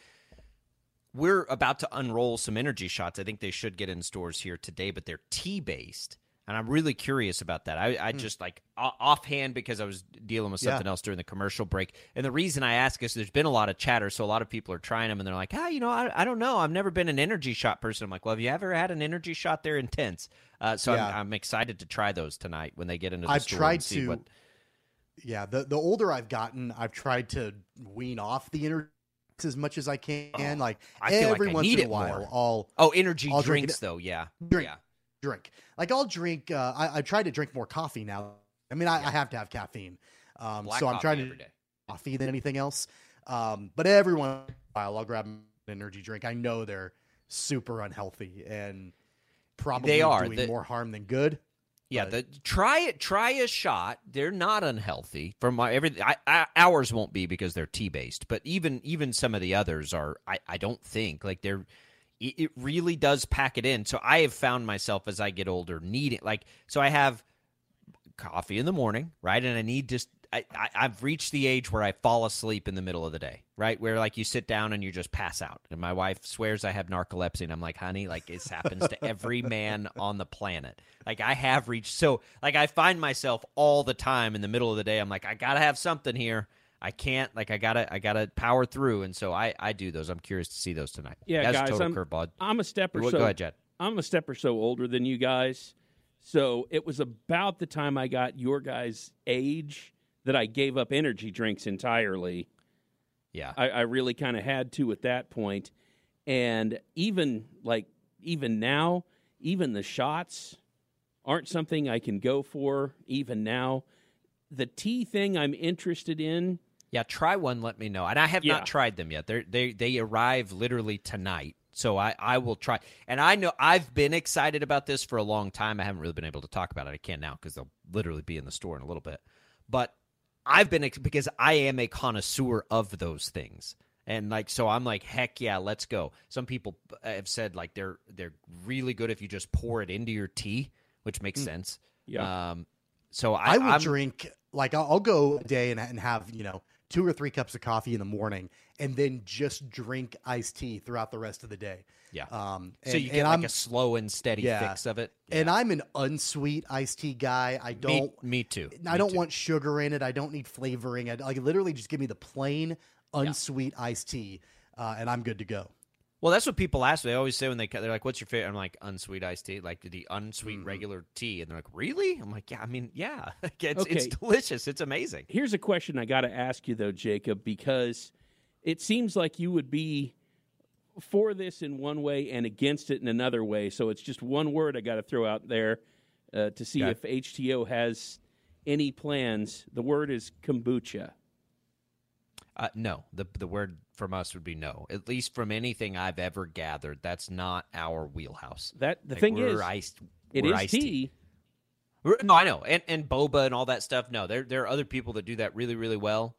we're about to unroll some energy shots. I think they should get in stores here today, but they're tea based. And I'm really curious about that. I, I just like offhand because I was dealing with Hmm. Yeah. something else during the commercial break. And the reason I ask is there's been a lot of chatter, so a lot of people are trying them, and they're like, ah, you know, I, I don't know. I've never been an energy shot person. I'm like, well, have you ever had an energy shot? They're intense. Uh, so Yeah. I'm, I'm excited to try those tonight when they get into the I've tried to. what. Yeah, the the older I've gotten, I've tried to wean off the energy as much as I can. like Oh, I feel every like I once in a it while, more. I'll Oh, energy I'll drinks it- though, yeah, drink, yeah. Drink. Like I'll drink. Uh, I I try to drink more coffee now. I mean, I, I have to have caffeine. Um, Black so I'm trying to every coffee than anything else. Um, but every once in a while, I'll grab an energy drink. I know they're super unhealthy and probably They are. doing The- more harm than good. Yeah, the try it. Try a shot. They're not unhealthy. From my everything, I, I, ours won't be because they're tea based. But even even some of the others are. I, I don't think like they're. It, really does pack it in. So I have found myself as I get older needing like. So I have coffee in the morning, right? And I need just. I, I, I've reached the age where I fall asleep in the middle of the day, right? Where like you sit down and you just pass out. And my wife swears I have narcolepsy, and I'm like, honey, like this happens to every man on the planet. Like I have reached so like I find myself all the time in the middle of the day. I'm like, I gotta have something here. I can't like I gotta I gotta power through, and so I I do those. I'm curious to see those tonight. Yeah, That's guys, total I'm, curveball. I'm a step or Go so. ahead, Jed. I'm a step or so older than you guys, so it was about the time I got your guys' age that I gave up energy drinks entirely. Yeah, I, I really kind of had to at that point, and even like even now, even the shots aren't something I can go for. Even now, the tea thing I'm interested in. Yeah, try one. Let me know. And I have Yeah. not tried them yet. They they they arrive literally tonight. So I, I will try. And I know I've been excited about this for a long time. I haven't really been able to talk about it. I can now because they'll literally be in the store in a little bit. But I've been ex- because I am a connoisseur of those things. And like so I'm like heck yeah, let's go. Some people have said like they're they're really good if you just pour it into your tea, which makes Mm. sense. Yeah. Um so I I will I'm- drink like I'll, I'll go a day and, and have you know two or three cups of coffee in the morning, and then just drink iced tea throughout the rest of the day. Yeah. Um, so and- you and get like I'm- a slow and steady Yeah. fix of it. And I'm an unsweet iced tea guy. I don't. me too. I Me don't too. want sugar in it. I don't need flavoring. I like literally just give me the plain unsweet iced tea, uh, and I'm good to go. Well, that's what people ask. me. They always say when they they're like, "What's your favorite?" I'm like, "Unsweet iced tea, like the unsweet Mm-hmm. regular tea." And they're like, "Really?" I'm like, "Yeah, I mean, yeah, *laughs* it's it's delicious. It's amazing." Here's a question I got to ask you though, Jacob, because it seems like you would be for this in one way and against it in another way. So it's just one word I got to throw out there uh, to see Okay. if HTeaO has any plans. The word is kombucha. Uh, no, the the word from us would be no. At least from anything I've ever gathered, that's not our wheelhouse. That the Like, thing is, iced. it we're is iced tea. We're- No, I know, and and boba and all that stuff. No, there there are other people that do that really really well.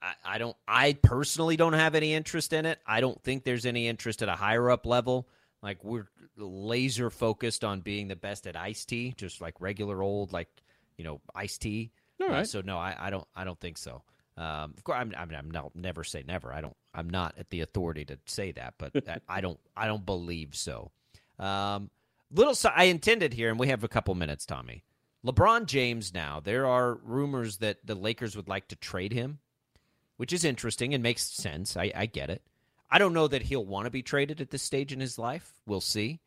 I, I don't. I personally don't have any interest in it. I don't think there's any interest at a higher up level. Like we're laser focused on being the best at iced tea, just like regular old like you know iced tea. All Uh, so no, I, I don't. I don't think so. Um, of course, I'm. I mean, I'm not, never say never. I don't. I'm not at the authority to say that, but I- *laughs* I don't. I don't believe so. Um, little. si- I intended here, and we have a couple minutes, Tommy. LeBron James. Now there are rumors that the Lakers would like to trade him, which is interesting and makes sense. I, I get it. I don't know that he'll want to be traded at this stage in his life. We'll see.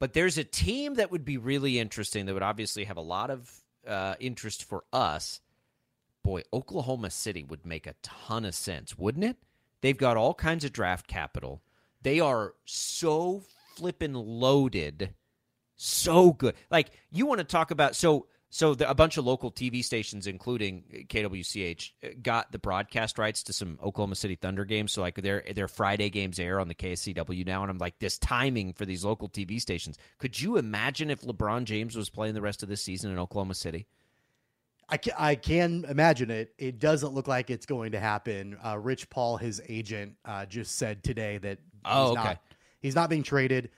But there's a team that would be really interesting that would obviously have a lot of uh, interest for us. Boy, Oklahoma City would make a ton of sense, wouldn't it? They've got all kinds of draft capital. They are so flippin' loaded, so good. Like you want to talk about so so the, a bunch of local TV stations, including KWCH, got the broadcast rights to some Oklahoma City Thunder games. So like their their Friday games air on the KSCW now, and I'm like, this timing for these local TV stations. Could you imagine if LeBron James was playing the rest of this season in Oklahoma City? I can, I can imagine it. It doesn't look like it's going to happen. Uh, Rich Paul, his agent, uh, just said today that oh, he's okay. not he's not being traded.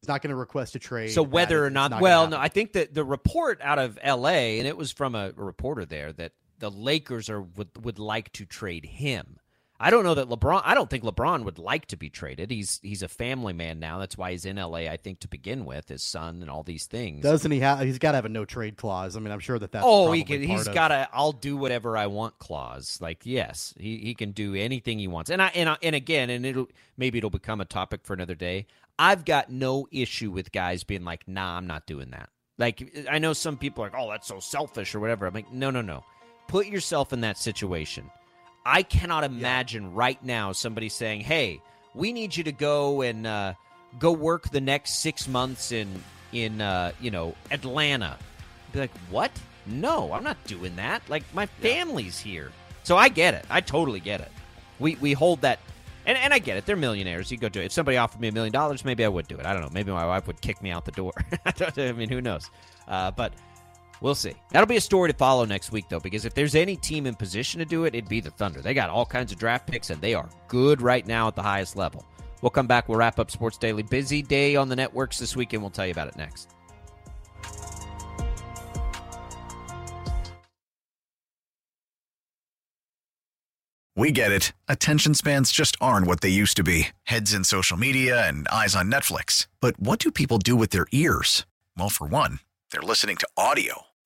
He's not going to request a trade. So whether or not, not well, no, I think that the report out of L.A. and it was from a, a reporter there that the Lakers are would would like to trade him. I don't know that LeBron. I don't think LeBron would like to be traded. He's he's a family man now. That's why he's in L.A. I think to begin with, his son and all these things. Doesn't he have? He's got to have a no trade clause. I mean, I'm sure that that's. oh, he can. He's got a "I'll do whatever I want" clause. Like, yes, he, he can do anything he wants. And I and I, and again, and it'll maybe it'll become a topic for another day. I've got no issue with guys being like, "Nah, I'm not doing that." Like, I know some people are like, "Oh, that's so selfish" or whatever. I'm like, no, no, no. Put yourself in that situation. I cannot imagine right now somebody saying, "Hey, we need you to go and uh, go work the next six months in in uh, you know Atlanta." Be like, "What? No, I'm not doing that. Like my family's here." So I get it. I totally get it. We we hold that, and and I get it. They're millionaires. You go do it. If somebody offered me a million dollars, maybe I would do it. I don't know. Maybe my wife would kick me out the door. *laughs* I don't- I mean, who knows? Uh, but We'll see. That'll be a story to follow next week, though, because if there's any team in position to do it, it'd be the Thunder. They got all kinds of draft picks, and they are good right now at the highest level. We'll come back. We'll wrap up Sports Daily. Busy day on the networks this weekend. We'll tell you about it next. We get it. Attention spans just aren't what they used to be heads in social media and eyes on Netflix. But what do people do with their ears? Well, for one, they're listening to audio.